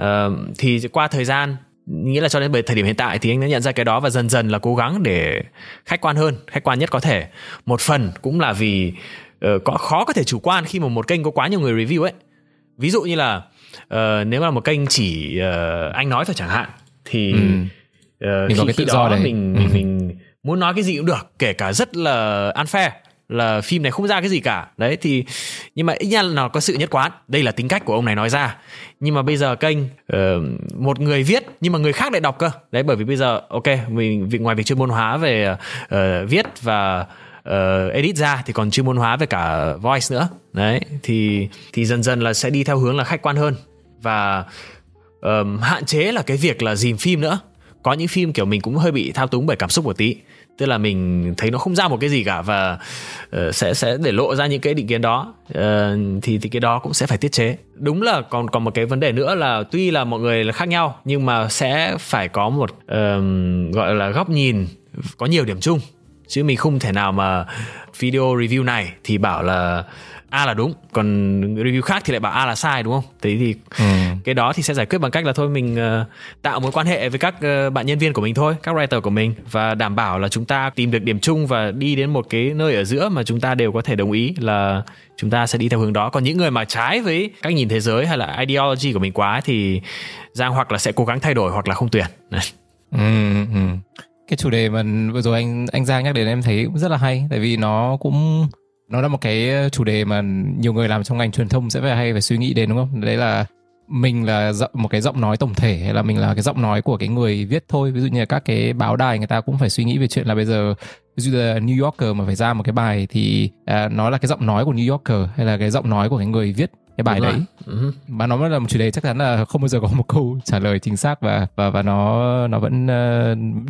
uh, thì qua thời gian nghĩa là cho đến thời điểm hiện tại thì anh đã nhận ra cái đó và dần dần là cố gắng để khách quan hơn khách quan nhất có thể một phần cũng là vì uh, có khó có thể chủ quan khi mà một kênh có quá nhiều người review ấy ví dụ như là uh, nếu mà một kênh chỉ uh, anh nói thôi chẳng hạn thì ừ. uh, mình khi, cái khi tự đó do đấy. mình mình, ừ. mình muốn nói cái gì cũng được kể cả rất là unfair là phim này không ra cái gì cả. Đấy thì nhưng mà ít nhất là nó có sự nhất quán. Đây là tính cách của ông này nói ra. Nhưng mà bây giờ kênh uh, một người viết nhưng mà người khác lại đọc cơ. Đấy bởi vì bây giờ ok mình ngoài việc chuyên môn hóa về uh, viết và uh, edit ra thì còn chuyên môn hóa về cả voice nữa. Đấy thì thì dần dần là sẽ đi theo hướng là khách quan hơn. Và um, hạn chế là cái việc là dìm phim nữa. Có những phim kiểu mình cũng hơi bị thao túng bởi cảm xúc một tí tức là mình thấy nó không ra một cái gì cả và uh, sẽ sẽ để lộ ra những cái định kiến đó. Uh, thì thì cái đó cũng sẽ phải tiết chế. Đúng là còn còn một cái vấn đề nữa là tuy là mọi người là khác nhau nhưng mà sẽ phải có một uh, gọi là góc nhìn có nhiều điểm chung. Chứ mình không thể nào mà video review này thì bảo là A là đúng còn review khác thì lại bảo A là sai đúng không thế thì ừ. cái đó thì sẽ giải quyết bằng cách là thôi mình uh, tạo mối quan hệ với các uh, bạn nhân viên của mình thôi các writer của mình và đảm bảo là chúng ta tìm được điểm chung và đi đến một cái nơi ở giữa mà chúng ta đều có thể đồng ý là chúng ta sẽ đi theo hướng đó còn những người mà trái với cách nhìn thế giới hay là ideology của mình quá thì giang hoặc là sẽ cố gắng thay đổi hoặc là không tuyển [LAUGHS] ừ, ừ. cái chủ đề mà vừa rồi anh anh giang nhắc đến em thấy cũng rất là hay tại vì nó cũng nó là một cái ờ, chủ đề mà nhiều người làm trong ngành truyền thông sẽ phải hay phải suy nghĩ đến đúng không? Đấy là mình là một cái giọng nói tổng thể hay là mình là cái giọng nói của cái người viết thôi? Ví dụ như là các cái báo đài người ta cũng phải suy nghĩ về chuyện là bây giờ ví dụ là New Yorker mà phải ra một cái bài thì à, nó là cái giọng nói của New Yorker hay là cái giọng nói của cái người viết cái bài Đúng đấy? Uh-huh. mà nó là một chủ đề chắc chắn là không bao giờ có một câu trả lời chính xác và và và nó nó vẫn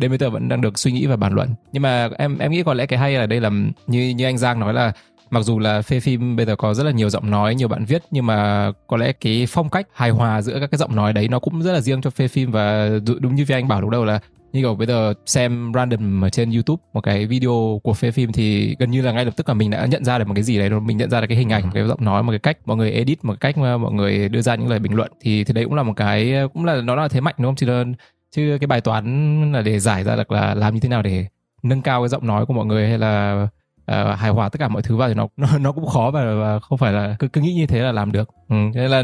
đến bây giờ vẫn đang được suy nghĩ và bàn luận. Nhưng mà em em nghĩ có lẽ cái hay là đây là như như anh Giang nói là mặc dù là phê phim bây giờ có rất là nhiều giọng nói nhiều bạn viết nhưng mà có lẽ cái phong cách hài hòa giữa các cái giọng nói đấy nó cũng rất là riêng cho phê phim. Và đúng như anh bảo lúc đầu là như kiểu bây giờ xem random ở trên YouTube một cái video của phê phim thì gần như là ngay lập tức là mình đã nhận ra được một cái gì đấy mình nhận ra được cái hình ảnh, cái giọng nói, một cái cách mọi người edit, một cách mà mọi người đưa ra những lời bình luận. Thì thì đấy cũng là một cái cũng là nó là thế mạnh đúng không? Chứ chứ cái bài toán là để giải ra được là làm như thế nào để nâng cao cái giọng nói của mọi người hay là uh, hài hòa tất cả mọi thứ vào thì nó nó, nó cũng khó và, và không phải là cứ cứ nghĩ như thế là làm được. Ừ, thế là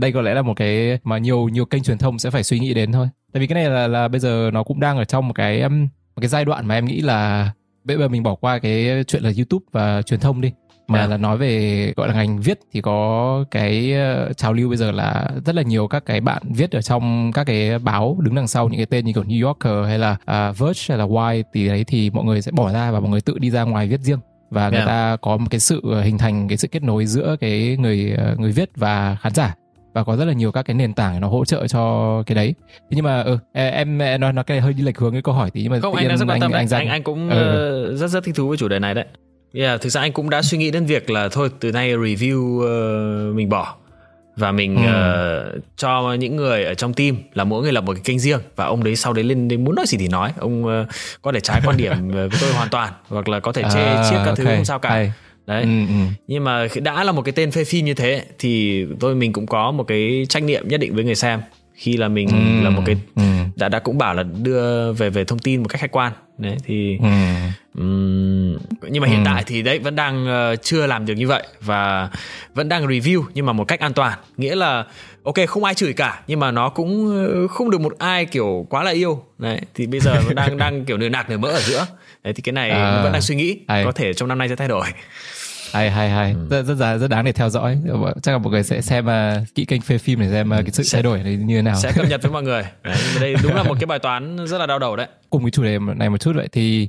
đây có lẽ là một cái mà nhiều nhiều kênh truyền thông sẽ phải suy nghĩ đến thôi. Tại vì cái này là là bây giờ nó cũng đang ở trong một cái một cái giai đoạn mà em nghĩ là bây giờ mình bỏ qua cái chuyện là YouTube và truyền thông đi mà yeah. Dạ. là nói về gọi là ngành viết thì có cái ờ, trào lưu bây giờ là rất là nhiều các cái bạn viết ở trong các cái báo đứng đằng sau những cái tên như kiểu New Yorker hay là uh, Verge hay là Why thì đấy thì mọi người sẽ bỏ ra và mọi người tự đi ra ngoài viết riêng và người yeah. Dạ. ta có một cái sự hình thành cái sự kết nối giữa cái người ờ, người viết và khán giả và có rất là nhiều các cái nền tảng nó hỗ trợ cho cái đấy thế nhưng mà ừ, em, nói nó cái hơi đi lệch hướng cái câu hỏi tí nhưng mà không anh đang rất quan tâm anh, anh, anh, anh cũng ừ. rất rất thích thú với chủ đề này đấy Yeah, thực ra anh cũng đã suy nghĩ đến việc là thôi từ nay review uh, mình bỏ và mình ừ. uh, cho những người ở trong team là mỗi người lập một cái kênh riêng và ông đấy sau đấy lên đến muốn nói gì thì nói ông uh, có thể trái quan điểm với tôi hoàn toàn hoặc là có thể chê à, chiết các okay. thứ không sao cả Hay. đấy ừ, ừ. nhưng mà đã là một cái tên phê phim như thế thì tôi mình cũng có một cái trách nhiệm nhất định với người xem khi là mình ừ, là một cái ừ. Đã đã cũng bảo là đưa về về thông tin một cách khách quan đấy thì ừ. um, nhưng mà hiện ừ. tại thì đấy vẫn đang uh, chưa làm được như vậy và vẫn đang review nhưng mà một cách an toàn nghĩa là ok không ai chửi cả nhưng mà nó cũng không được một ai kiểu quá là yêu đấy thì bây giờ [LAUGHS] vẫn đang đang kiểu nửa nạc nửa mỡ ở giữa đấy thì cái này à, vẫn đang suy nghĩ ai. có thể trong năm nay sẽ thay đổi hay hay hay. Ừ. rất, rất rất đáng để theo dõi. Chắc là mọi người sẽ xem uh, kỹ kênh phê phim để xem uh, cái sự sẽ, thay đổi này như thế nào. sẽ cập nhật với mọi người. [LAUGHS] Đấy, đây đúng là một cái bài toán rất là đau đầu đấy. Cùng cái chủ đề này một chút vậy thì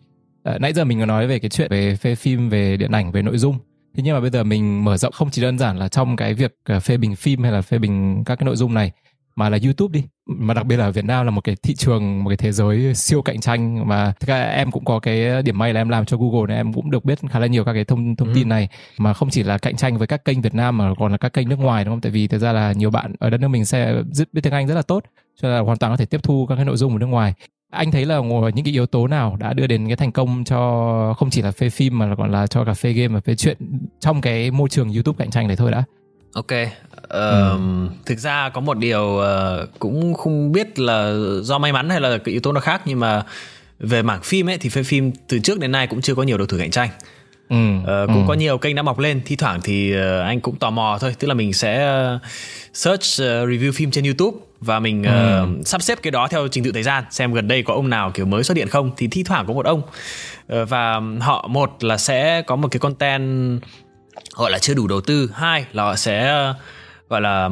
uh, nãy giờ mình có nói về cái chuyện về phê phim về điện ảnh về nội dung. Thế nhưng mà bây giờ mình mở rộng không chỉ đơn giản là trong cái việc phê bình phim hay là phê bình các cái nội dung này mà là YouTube đi mà đặc biệt là ở Việt Nam là một cái thị trường một cái thế giới siêu cạnh tranh mà thực ra em cũng có cái điểm may là em làm cho Google này em cũng được biết khá là nhiều các cái thông thông ừ. tin này mà không chỉ là cạnh tranh với các kênh Việt Nam mà còn là các kênh nước ngoài đúng không? Tại vì thực ra là nhiều bạn ở đất nước mình sẽ biết tiếng Anh rất là tốt cho nên là hoàn toàn có thể tiếp thu các cái nội dung của nước ngoài anh thấy là những cái yếu tố nào đã đưa đến cái thành công cho không chỉ là phê phim mà còn là cho cả phê game và phê chuyện trong cái môi trường YouTube cạnh tranh này thôi đã Ok, ừ. thực ra có một điều uh, cũng không biết là do may mắn hay là cái yếu tố nào khác nhưng mà về mảng phim ấy thì phê phim từ trước đến nay cũng chưa có nhiều đầu thử cạnh tranh. Ừ, uh, cũng ừ. có nhiều kênh đã mọc lên thi thoảng thì uh, anh cũng tò mò thôi tức là mình sẽ uh, search uh, review phim trên youtube và mình ừ. uh, sắp xếp cái đó theo trình tự thời gian xem gần đây có ông nào kiểu mới xuất hiện không thì thi thoảng có một ông uh, và họ một là sẽ có một cái content gọi là chưa đủ đầu tư hai là họ sẽ gọi là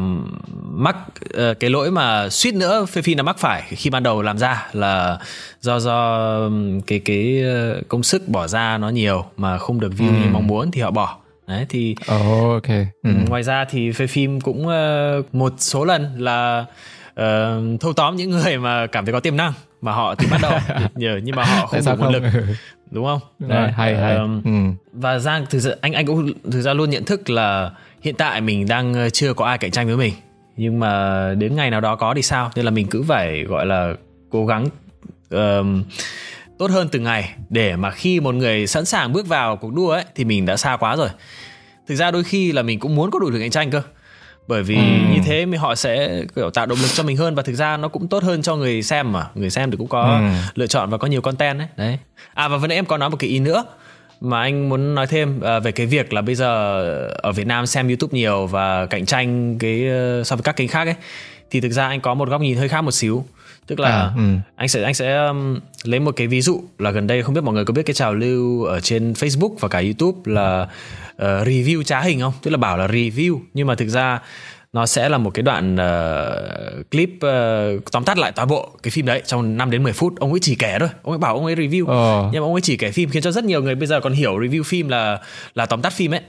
mắc uh, cái lỗi mà suýt nữa phê phim là mắc phải khi ban đầu làm ra là do do cái cái công sức bỏ ra nó nhiều mà không được view ừ. như mong muốn thì họ bỏ đấy thì oh, ok ừ. ngoài ra thì phê phim cũng uh, một số lần là uh, thâu tóm những người mà cảm thấy có tiềm năng mà họ thì bắt đầu [LAUGHS] nhờ nhưng mà họ không đủ nguồn lực đúng không? Đấy, hay hay. um, ừ. và giang thực sự anh anh cũng thực ra luôn nhận thức là hiện tại mình đang ờ, chưa có ai cạnh tranh với mình. Nhưng mà đến ngày nào đó có thì sao? Nên là mình cứ phải gọi là cố gắng um, tốt hơn từng ngày để mà khi một người sẵn sàng bước vào cuộc đua ấy thì mình đã xa quá rồi. Thực ra đôi khi là mình cũng muốn có đủ lực cạnh tranh cơ bởi vì ừ. như thế thì họ sẽ kiểu tạo động lực cho mình hơn và thực ra nó cũng tốt hơn cho người xem mà người xem thì cũng có ừ. lựa chọn và có nhiều content đấy đấy à và vừa nãy em có nói một cái ý nữa mà anh muốn nói thêm uh, về cái việc là bây giờ ở Việt Nam xem YouTube nhiều và cạnh tranh cái uh, so với các kênh khác ấy thì thực ra anh có một góc nhìn hơi khác một xíu tức là à, ừ. anh sẽ anh sẽ um, lấy một cái ví dụ là gần đây không biết mọi người có biết cái trào lưu ở trên Facebook và cả YouTube là uh, review trá hình không? Tức là bảo là review nhưng mà thực ra nó sẽ là một cái đoạn uh, clip uh, tóm tắt lại toàn bộ cái phim đấy trong 5 đến 10 phút. Ông ấy chỉ kể thôi. Ông ấy bảo ông ấy review. Ờ. nhưng mà ông ấy chỉ kể phim khiến cho rất nhiều người bây giờ còn hiểu review phim là là tóm tắt phim ấy.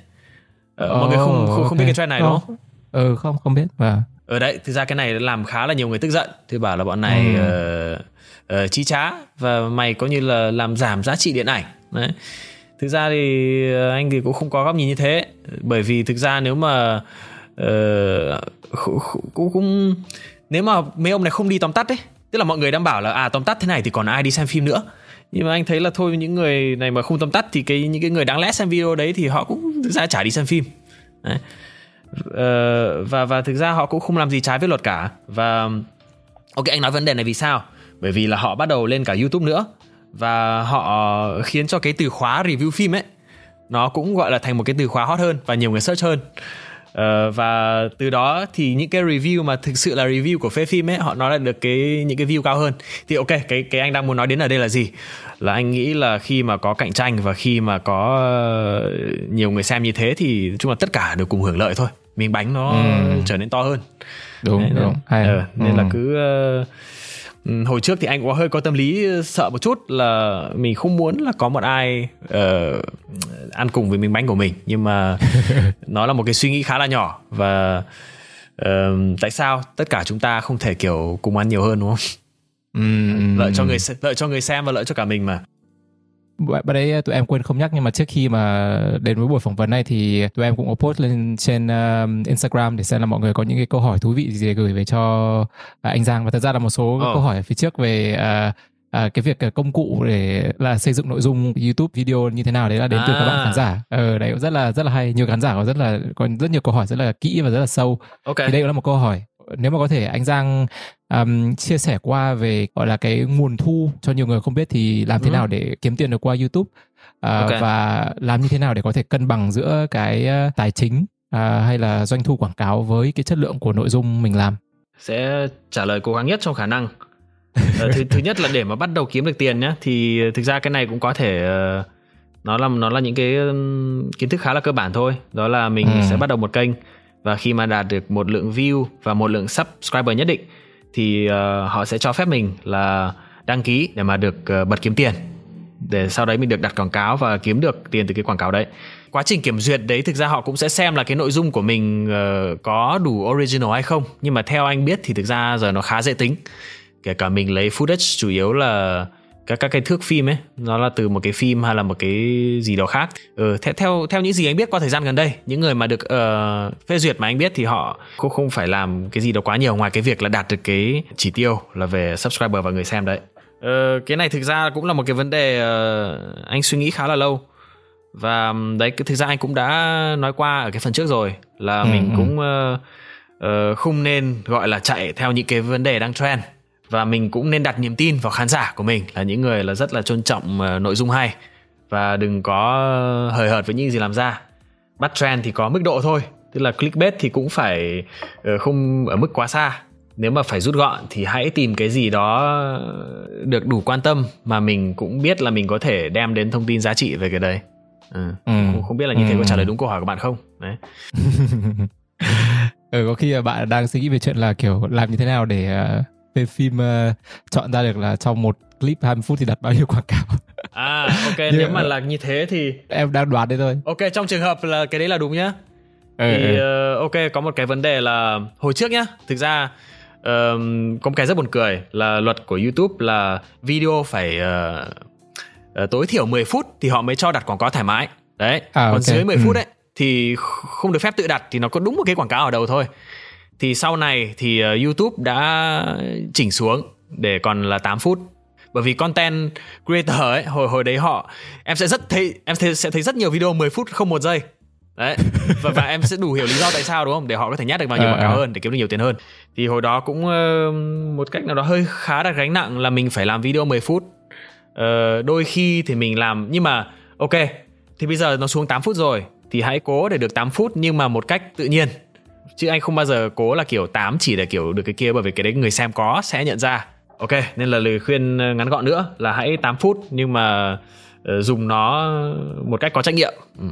Uh, mọi người không không, okay. không biết cái trend này đúng không? Ừ không không biết và ở đấy thực ra cái này làm khá là nhiều người tức giận. Thì bảo là bọn này ừ. uh, uh, chi trá và mày có như là làm giảm giá trị điện ảnh. Đấy thực ra thì ờ, anh thì cũng không có góc nhìn như thế. Bởi vì thực ra nếu mà uh, cũng cũng nếu mà mấy ông này không đi tóm tắt đấy tức là mọi người đang bảo là à tóm tắt thế này thì còn ai đi xem phim nữa. Nhưng mà anh thấy là thôi những người này mà không tóm tắt thì cái những cái người đáng lẽ xem video đấy thì họ cũng thực ra chả đi xem phim. Đấy. Uh, và và thực ra họ cũng không làm gì trái với luật cả. Và ok anh nói vấn đề này vì sao? Bởi vì là họ bắt đầu lên cả youtube nữa và họ khiến cho cái từ khóa review phim ấy nó cũng gọi là thành một cái từ khóa hot hơn và nhiều người search hơn Uh, và từ đó thì những cái review mà thực sự là review của phê phim ấy họ nói lại được cái những cái view cao hơn thì ok cái cái anh đang muốn nói đến ở đây là gì là anh nghĩ là khi mà có cạnh tranh và khi mà có nhiều người xem như thế thì chung là tất cả đều cùng hưởng lợi thôi miếng bánh nó ừ. trở nên to hơn đúng Đấy, đúng hay. Uh, nên ừ. là cứ uh, hồi trước thì anh có hơi có tâm lý sợ một chút là mình không muốn là có một ai uh, ăn cùng với miếng bánh của mình. Nhưng mà [LAUGHS] nó là một cái suy nghĩ khá là nhỏ và uh, tại sao tất cả chúng ta không thể kiểu cùng ăn nhiều hơn đúng không? Ừ, lợi cho người lợi cho người xem và lợi cho cả mình mà bạn đấy tụi em quên không nhắc nhưng mà trước khi mà đến với buổi phỏng vấn này thì tụi em cũng có post lên trên uh, Instagram để xem là mọi người có những cái câu hỏi thú vị gì để gửi về cho uh, anh Giang và thật ra là một số oh. câu hỏi ở phía trước về uh, À, cái việc công cụ để là xây dựng nội dung YouTube video như thế nào đấy là đến à. từ các bạn khán giả. Ờ đấy rất là rất là hay, nhiều khán giả có rất là có rất nhiều câu hỏi rất là kỹ và rất là sâu. Okay. Thì đây cũng là một câu hỏi nếu mà có thể anh Giang um, chia sẻ qua về gọi là cái nguồn thu cho nhiều người không biết thì làm thế ừ. nào để kiếm tiền được qua YouTube uh, okay. và làm như thế nào để có thể cân bằng giữa cái uh, tài chính uh, hay là doanh thu quảng cáo với cái chất lượng của nội dung mình làm sẽ trả lời cố gắng nhất trong khả năng thứ thứ nhất là để mà bắt đầu kiếm được tiền nhé thì thực ra cái này cũng có thể uh, nó là nó là những cái kiến thức khá là cơ bản thôi đó là mình ừ. sẽ bắt đầu một kênh và khi mà đạt được một lượng view và một lượng subscriber nhất định thì uh, họ sẽ cho phép mình là đăng ký để mà được uh, bật kiếm tiền. Để sau đấy mình được đặt quảng cáo và kiếm được tiền từ cái quảng cáo đấy. Quá trình kiểm duyệt đấy thực ra họ cũng sẽ xem là cái nội dung của mình uh, có đủ original hay không. Nhưng mà theo anh biết thì thực ra giờ nó khá dễ tính. Kể cả mình lấy footage chủ yếu là các các cái thước phim ấy nó là từ một cái phim hay là một cái gì đó khác. Ừ, theo theo theo những gì anh biết qua thời gian gần đây những người mà được uh, phê duyệt mà anh biết thì họ cũng không phải làm cái gì đó quá nhiều ngoài cái việc là đạt được cái chỉ tiêu là về subscriber và người xem đấy. Uh, cái này thực ra cũng là một cái vấn đề uh, anh suy nghĩ khá là lâu. Và đấy thực ra anh cũng đã nói qua ở cái phần trước rồi là ừ, mình ừ. cũng uh, uh, không nên gọi là chạy theo những cái vấn đề đang trend và mình cũng nên đặt niềm tin vào khán giả của mình là những người là rất là tôn trọng uh, nội dung hay và đừng có hời hợt với những gì làm ra bắt trend thì có mức độ thôi tức là clickbait thì cũng phải uh, không ở mức quá xa nếu mà phải rút gọn thì hãy tìm cái gì đó được đủ quan tâm mà mình cũng biết là mình có thể đem đến thông tin giá trị về cái đấy ừ. Ừ. không biết là như thế ừ. có trả lời đúng câu hỏi của bạn không đấy [LAUGHS] ừ, có khi bạn đang suy nghĩ về chuyện là kiểu làm như thế nào để về phim uh, chọn ra được là trong một clip 20 phút thì đặt bao nhiêu quảng cáo à ok [LAUGHS] nếu mà là như thế thì em đang đoán đấy thôi ok trong trường hợp là cái đấy là đúng nhá ừ, thì ừ. Uh, ok có một cái vấn đề là hồi trước nhá thực ra uh, có một cái rất buồn cười là luật của YouTube là video phải uh, uh, tối thiểu 10 phút thì họ mới cho đặt quảng cáo thoải mái đấy à, còn okay. dưới 10 phút ừ. đấy thì không được phép tự đặt thì nó có đúng một cái quảng cáo ở đầu thôi thì sau này thì uh, YouTube đã chỉnh xuống để còn là 8 phút. Bởi vì content creator ấy hồi hồi đấy họ em sẽ rất thấy em thấy, sẽ thấy rất nhiều video 10 phút không một giây. Đấy. Và, và em sẽ đủ hiểu lý do tại sao đúng không? Để họ có thể nhát được vào nhiều quảng cáo ờ, ờ. hơn để kiếm được nhiều tiền hơn. Thì hồi đó cũng uh, một cách nào đó hơi khá đặt gánh nặng là mình phải làm video 10 phút. Uh, đôi khi thì mình làm nhưng mà ok thì bây giờ nó xuống 8 phút rồi thì hãy cố để được 8 phút nhưng mà một cách tự nhiên chứ anh không bao giờ cố là kiểu 8 chỉ để kiểu được cái kia bởi vì cái đấy người xem có sẽ nhận ra ok nên là lời khuyên ngắn gọn nữa là hãy 8 phút nhưng mà uh, dùng nó một cách có trách nhiệm ừ.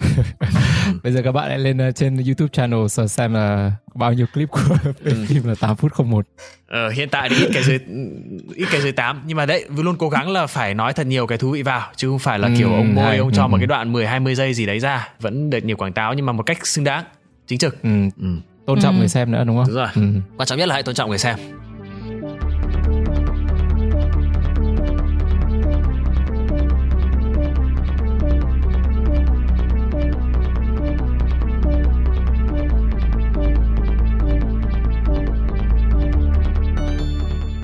[LAUGHS] Bây giờ các bạn hãy lên uh, trên YouTube channel xem là bao nhiêu clip của [LAUGHS] ừ. phim là 8 phút 01. Ờ, hiện tại thì ít cái dưới ít cái dưới 8 nhưng mà đấy luôn cố gắng là phải nói thật nhiều cái thú vị vào chứ không phải là kiểu ừ, ông bôi ông cho ừ. một cái đoạn 10 20 giây gì đấy ra, vẫn được nhiều quảng cáo nhưng mà một cách xứng đáng, chính trực. Ừ. Ừ. Tôn trọng ừ. người xem nữa đúng không? Đúng rồi. Ừ. Quan trọng nhất là hãy tôn trọng người xem.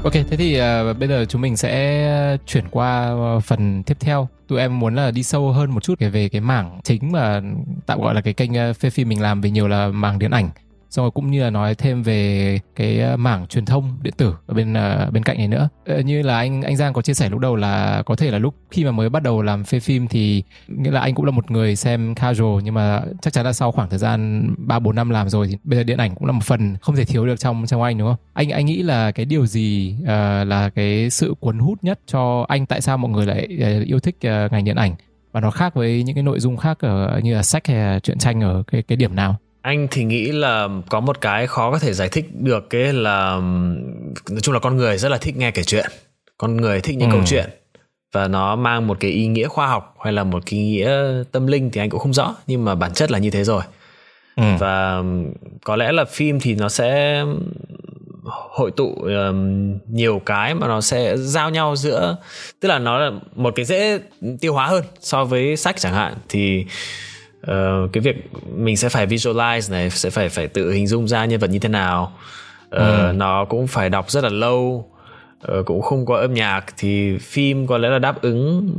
Ok, thế thì uh, bây giờ chúng mình sẽ chuyển qua phần tiếp theo. Tụi em muốn là đi sâu hơn một chút về cái mảng chính mà tạm gọi là cái kênh ờ, phê phim mình làm vì nhiều là mảng điện ảnh xong rồi cũng như là nói thêm về cái ờ, mảng truyền thông điện tử ở bên ờ, bên cạnh này nữa. Ờ, như là anh anh Giang có chia sẻ lúc đầu là có thể là lúc khi mà mới bắt đầu làm phê phim thì nghĩa là anh cũng là một người xem casual nhưng mà chắc chắn là sau khoảng thời gian ba bốn năm làm rồi thì bây giờ điện ảnh cũng là một phần không thể thiếu được trong trong anh đúng không? Anh anh nghĩ là cái điều gì uh, là cái sự cuốn hút nhất cho anh? Tại sao mọi người lại uh, yêu thích uh, ngành điện ảnh? Và nó khác với những cái nội dung khác ở như là sách hay là truyện tranh ở cái cái điểm nào? Anh thì nghĩ là có một cái khó có thể giải thích được cái là nói chung là con người rất là thích nghe kể chuyện con người thích những ừ. câu chuyện và nó mang một cái ý nghĩa khoa học hay là một cái ý nghĩa tâm linh thì anh cũng không rõ nhưng mà bản chất là như thế rồi ừ. và có lẽ là phim thì nó sẽ hội tụ um, nhiều cái mà nó sẽ giao nhau giữa tức là nó là một cái dễ tiêu hóa hơn so với sách chẳng hạn thì uh, cái việc mình sẽ phải visualize này sẽ phải phải tự hình dung ra nhân vật như thế nào. Uh, ừ. nó cũng phải đọc rất là lâu. Uh, cũng không có âm nhạc thì phim có lẽ là đáp ứng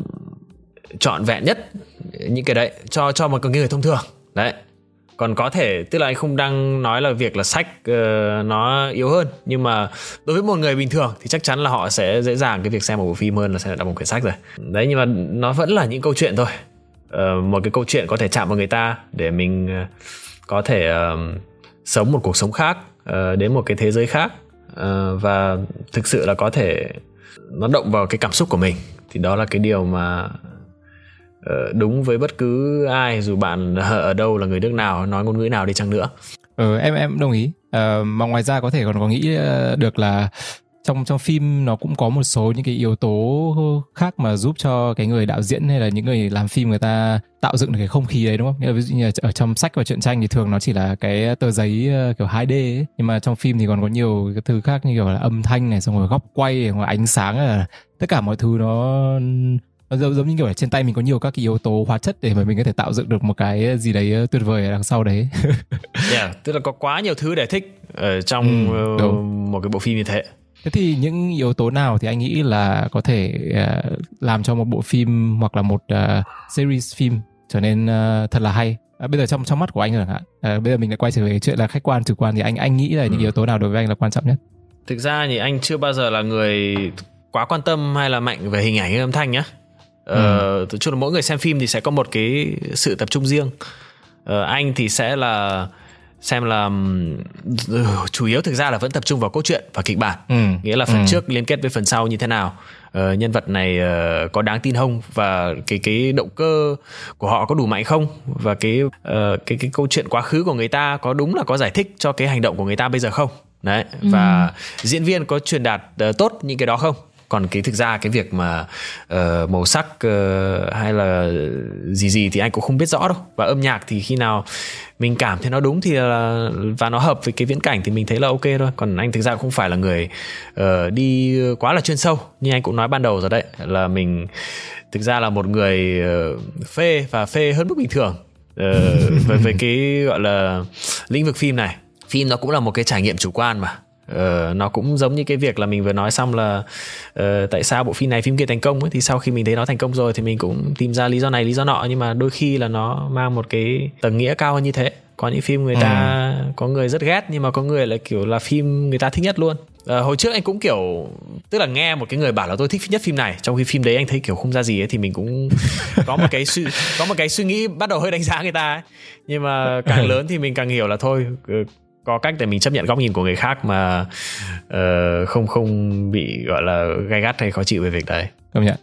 trọn vẹn nhất những cái đấy cho cho một người thông thường. Đấy. Còn có thể tức là anh không đang nói là việc là sách uh, nó yếu hơn nhưng mà đối với một người bình thường thì chắc chắn là họ sẽ dễ dàng cái việc xem một bộ phim hơn là sẽ đọc một quyển sách rồi. Đấy nhưng mà nó vẫn là những câu chuyện thôi uh, một cái câu chuyện có thể chạm vào người ta để mình uh, có thể uh, sống một cuộc sống khác uh, đến một cái thế giới khác uh, và thực sự là có thể nó động vào cái cảm xúc của mình. Thì đó là cái điều mà uh, đúng với bất cứ ai dù bạn ở đâu là người nước nào nói ngôn ngữ nào đi chăng nữa. Ừ, em em đồng ý. Uh, mà ngoài ra có thể còn có nghĩ được là trong trong phim nó cũng có một số những cái yếu tố khác mà giúp cho cái người đạo diễn hay là những người làm phim người ta tạo dựng được cái không khí đấy đúng không? Như là ví dụ như là ở trong sách và truyện tranh thì thường nó chỉ là cái tờ giấy ờ, kiểu 2D ấy. nhưng mà trong phim thì còn có nhiều cái thứ khác như kiểu là âm thanh này xong rồi góc quay rồi ánh sáng là tất cả mọi thứ nó nó giống, giống như kiểu là trên tay mình có nhiều các cái yếu tố hóa chất để mà mình có thể tạo dựng được một cái gì đấy tuyệt vời ở đằng sau đấy. [LAUGHS] yeah, tức là có quá nhiều thứ để thích ở trong ừ, uh, một cái bộ phim như thế. Thế thì những yếu tố nào thì anh nghĩ là có thể uh, làm cho một bộ phim hoặc là một uh, series phim trở nên uh, thật là hay? À, bây giờ trong trong mắt của anh rồi hả? À, bây giờ mình lại quay trở về chuyện là khách quan chủ quan thì anh anh nghĩ là những ừ. yếu tố nào đối với anh là quan trọng nhất? Thực ra thì anh chưa bao giờ là người quá quan tâm hay là mạnh về hình ảnh âm thanh nhá. Ờ, ừ. chung là mỗi người xem phim thì sẽ có một cái sự tập trung riêng. Uh, anh thì sẽ là xem là uh, chủ yếu thực ra là vẫn tập trung vào cốt truyện và kịch bản ừ. nghĩa là phần ừ. trước liên kết với phần sau như thế nào uh, nhân vật này uh, có đáng tin không và cái cái động cơ của họ có đủ mạnh không và cái uh, cái cái câu chuyện quá khứ của người ta có đúng là có giải thích cho cái hành động của người ta bây giờ không đấy ừ. và diễn viên có truyền đạt uh, tốt những cái đó không còn cái thực ra cái việc mà uh, màu sắc uh, hay là gì gì thì anh cũng không biết rõ đâu. Và âm nhạc thì khi nào mình cảm thấy nó đúng thì là và nó hợp với cái viễn cảnh thì mình thấy là ok thôi. Còn anh thực ra cũng không phải là người uh, đi quá là chuyên sâu như anh cũng nói ban đầu rồi đấy. Là mình thực ra là một người uh, phê và phê hơn mức bình thường uh, về, về cái gọi là lĩnh vực phim này. Phim nó cũng là một cái trải nghiệm chủ quan mà Uh, nó cũng giống như cái việc là mình vừa nói xong là uh, tại sao bộ phim này phim kia thành công ấy, thì sau khi mình thấy nó thành công rồi thì mình cũng tìm ra lý do này lý do nọ. Nhưng mà đôi khi là nó mang một cái tầng nghĩa cao hơn như thế. Có những phim người ta ừ. có người rất ghét nhưng mà có người lại kiểu là phim người ta thích nhất luôn. À, hồi trước anh cũng kiểu tức là nghe một cái người bảo là tôi thích nhất phim này. Trong khi phim đấy anh thấy kiểu không ra gì ấy thì mình cũng có một cái suy có một cái suy nghĩ bắt đầu hơi đánh giá người ta ấy. nhưng mà càng [LAUGHS] lớn thì mình càng hiểu là thôi có cách để mình chấp nhận góc nhìn của người khác mà uh, không không bị gọi là gai gắt hay khó chịu về việc đấy. Công nhận.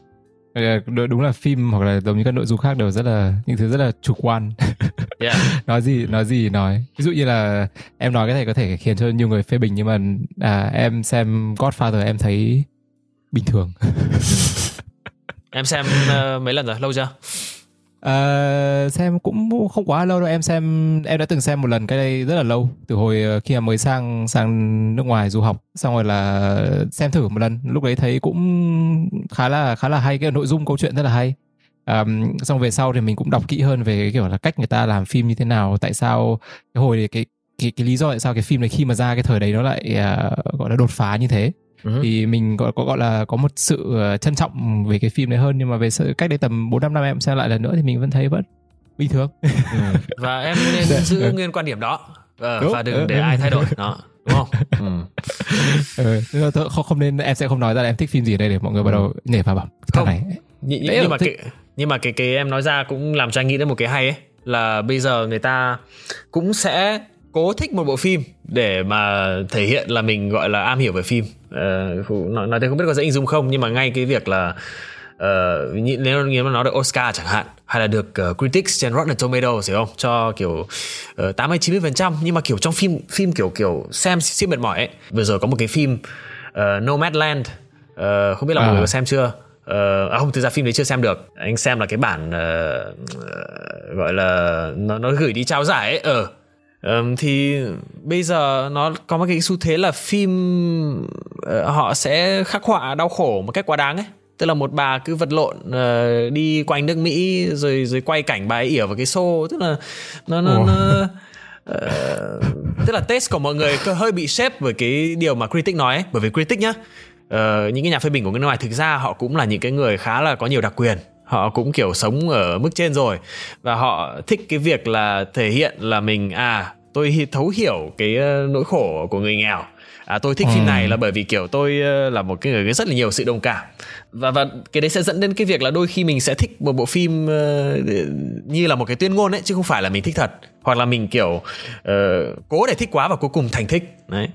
Đúng là phim hoặc là giống như các nội dung khác đều rất là những thứ rất là chủ quan. [LAUGHS] Yeah. [LAUGHS] nói gì nói gì nói. Ví dụ như là em nói cái này có thể khiến cho nhiều người phê bình nhưng mà à, em xem Godfather em thấy bình thường. [LAUGHS] Em xem uh, mấy lần rồi? Lâu chưa Uh, xem cũng không quá lâu đâu em xem em đã từng xem một lần cái đây rất là lâu từ hồi ờ, khi mà mới sang sang nước ngoài du học. Xong rồi là xem thử một lần lúc đấy thấy cũng khá là khá là hay cái nội dung câu chuyện rất là hay. Um, xong về sau thì mình cũng đọc kỹ hơn về cái kiểu là cách người ta làm phim như thế nào tại sao cái hồi cái cái cái lý do tại sao cái phim này khi mà ra cái thời đấy nó lại uh, gọi là đột phá như thế uh-huh. thì mình gọi có gọi là có một sự ờ, trân trọng về cái phim này hơn nhưng mà về sự cách đây tầm bốn năm năm em xem lại lần nữa thì mình vẫn thấy vẫn bình thường ừ. và em nên giữ ừ. nguyên quan điểm đó ờ, đúng, và đừng ừ, để ừ. ai thay đổi đó đúng không [LAUGHS] ừ. ừ, không không nên em sẽ không nói ra là em thích phim gì đây để mọi người bắt đầu nể vào bảo không này Nh, nhưng mà thích. cái nhưng mà cái cái em nói ra cũng làm cho anh nghĩ đến một cái hay ấy là bây giờ người ta cũng sẽ cố thích một bộ phim để mà thể hiện là mình gọi là am hiểu về phim. Uh, nói, nói thế không biết có dễ hình dung không nhưng mà ngay cái việc là uh, nếu như mà nói được Oscar chẳng hạn hay là được uh, critics trên Rotten Tomatoes hiểu không? Cho kiểu tám mươi chín mươi phần trăm nhưng mà kiểu trong phim phim kiểu kiểu xem siêu mệt mỏi ấy. Vừa rồi có một cái phim uh, Nomadland uh, không biết là à. mọi người có xem chưa? Uh, à không thực ra phim đấy chưa xem được. Anh xem là cái bản uh, uh, gọi là nó nó gửi đi trao giải ấy. Ờ uh, um, thì bây giờ nó có một cái xu thế là phim uh, họ sẽ khắc họa đau khổ một cách quá đáng ấy. Tức là một bà cứ vật lộn uh, đi quanh nước Mỹ rồi rồi quay cảnh bà ấy ỉa vào cái xô. Tức là nó nó, nó uh, tức là test của mọi người hơi bị xếp bởi cái điều mà critic nói ấy. bởi vì critic nhá uh, những cái nhà phê bình của người nước ngoài thực ra họ cũng là những cái người khá là có nhiều đặc quyền họ cũng kiểu sống ở mức trên rồi. Và họ thích cái việc là thể hiện là mình à tôi thấu hiểu cái ờ, nỗi khổ của người nghèo. À tôi thích ừ. phim này là bởi vì kiểu tôi ờ, là một cái người rất là nhiều sự đồng cảm. Và và cái đấy sẽ dẫn đến cái việc là đôi khi mình sẽ thích một bộ phim uh, như là một cái tuyên ngôn ấy chứ không phải là mình thích thật. Hoặc là mình kiểu uh, cố để thích quá và cuối cùng thành thích. Đấy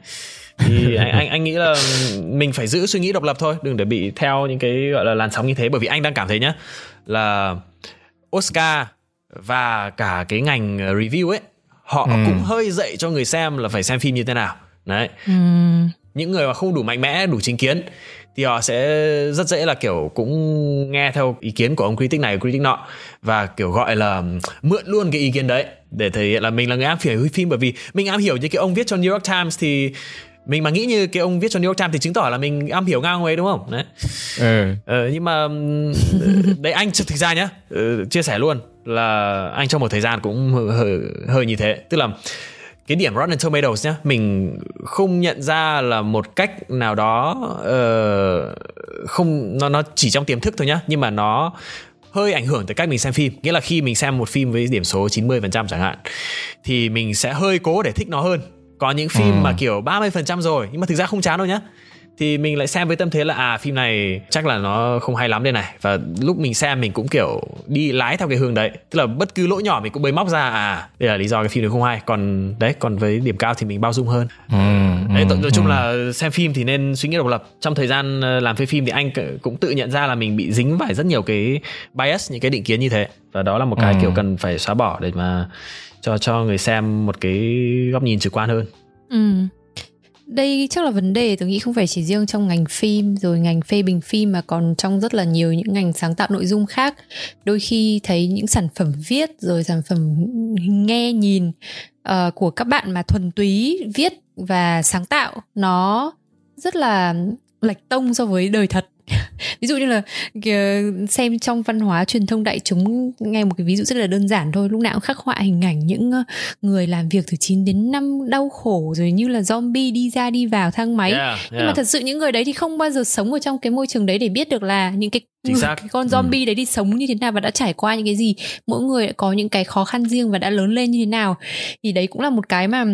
thì anh, anh anh nghĩ là mình phải giữ suy nghĩ độc lập thôi đừng để bị theo những cái gọi là làn sóng như thế bởi vì anh đang cảm thấy nhá là Oscar và cả cái ngành review ấy họ ừ. cũng hơi dạy cho người xem là phải xem phim như thế nào đấy ừ. những người mà không đủ mạnh mẽ đủ chính kiến thì họ sẽ rất dễ là kiểu cũng nghe theo ý kiến của ông critic này critic nọ và kiểu gọi là mượn luôn cái ý kiến đấy để thể hiện là mình là người am hiểu phim bởi vì mình am hiểu như cái ông viết cho New York Times thì mình mà nghĩ như cái ông viết cho New York Times thì chứng tỏ là mình am hiểu ngang ông ấy đúng không? Đấy. Ừ. ờ, nhưng mà [LAUGHS] đấy anh thực ra nhá ừ, chia sẻ luôn là anh trong một thời gian cũng hơi, hơi như thế. Tức là cái điểm Rotten Tomatoes nhá mình không nhận ra là một cách nào đó uh, không nó nó chỉ trong tiềm thức thôi nhá nhưng mà nó hơi ảnh hưởng tới cách mình xem phim. Nghĩa là khi mình xem một phim với điểm số 90% chẳng hạn thì mình sẽ hơi cố để thích nó hơn có những phim ừ. mà kiểu 30% rồi nhưng mà thực ra không chán đâu nhá. Thì mình lại xem với tâm thế là à phim này chắc là nó không hay lắm đây này. Và lúc mình xem mình cũng kiểu đi lái theo cái hướng đấy. Tức là bất cứ lỗi nhỏ mình cũng bới móc ra à đây là lý do cái phim này không hay. Còn đấy còn với điểm cao thì mình bao dung hơn. Ừ, đấy ừ, nói chung ừ. là xem phim thì nên suy nghĩ độc lập. Trong thời gian ờ, làm phê phim thì anh cũng tự nhận ra là mình bị dính phải rất nhiều cái bias những cái định kiến như thế. Và đó là một cái ừ. kiểu cần phải xóa bỏ để mà cho cho người xem một cái góc nhìn trực quan hơn. Ừ. Đây chắc là vấn đề tôi nghĩ không phải chỉ riêng trong ngành phim rồi ngành phê bình phim mà còn trong rất là nhiều những ngành sáng tạo nội dung khác. Đôi khi thấy những sản phẩm viết rồi sản phẩm nghe nhìn uh, của các bạn mà thuần túy viết và sáng tạo nó rất là lệch tông so với đời thật. [LAUGHS] ví dụ như là xem trong văn hóa truyền thông đại chúng nghe một cái ví dụ rất là đơn giản thôi lúc nào cũng khắc họa hình ảnh những ờ, người làm việc từ 9 đến 5 đau khổ rồi như là zombie đi ra đi vào thang máy yeah, yeah. nhưng mà thật sự những người đấy thì không bao giờ sống ở trong cái môi trường đấy để biết được là những cái cái con zombie ừ. đấy đi sống như thế nào và đã trải qua những cái gì mỗi người có những cái khó khăn riêng và đã lớn lên như thế nào thì đấy cũng là một cái mà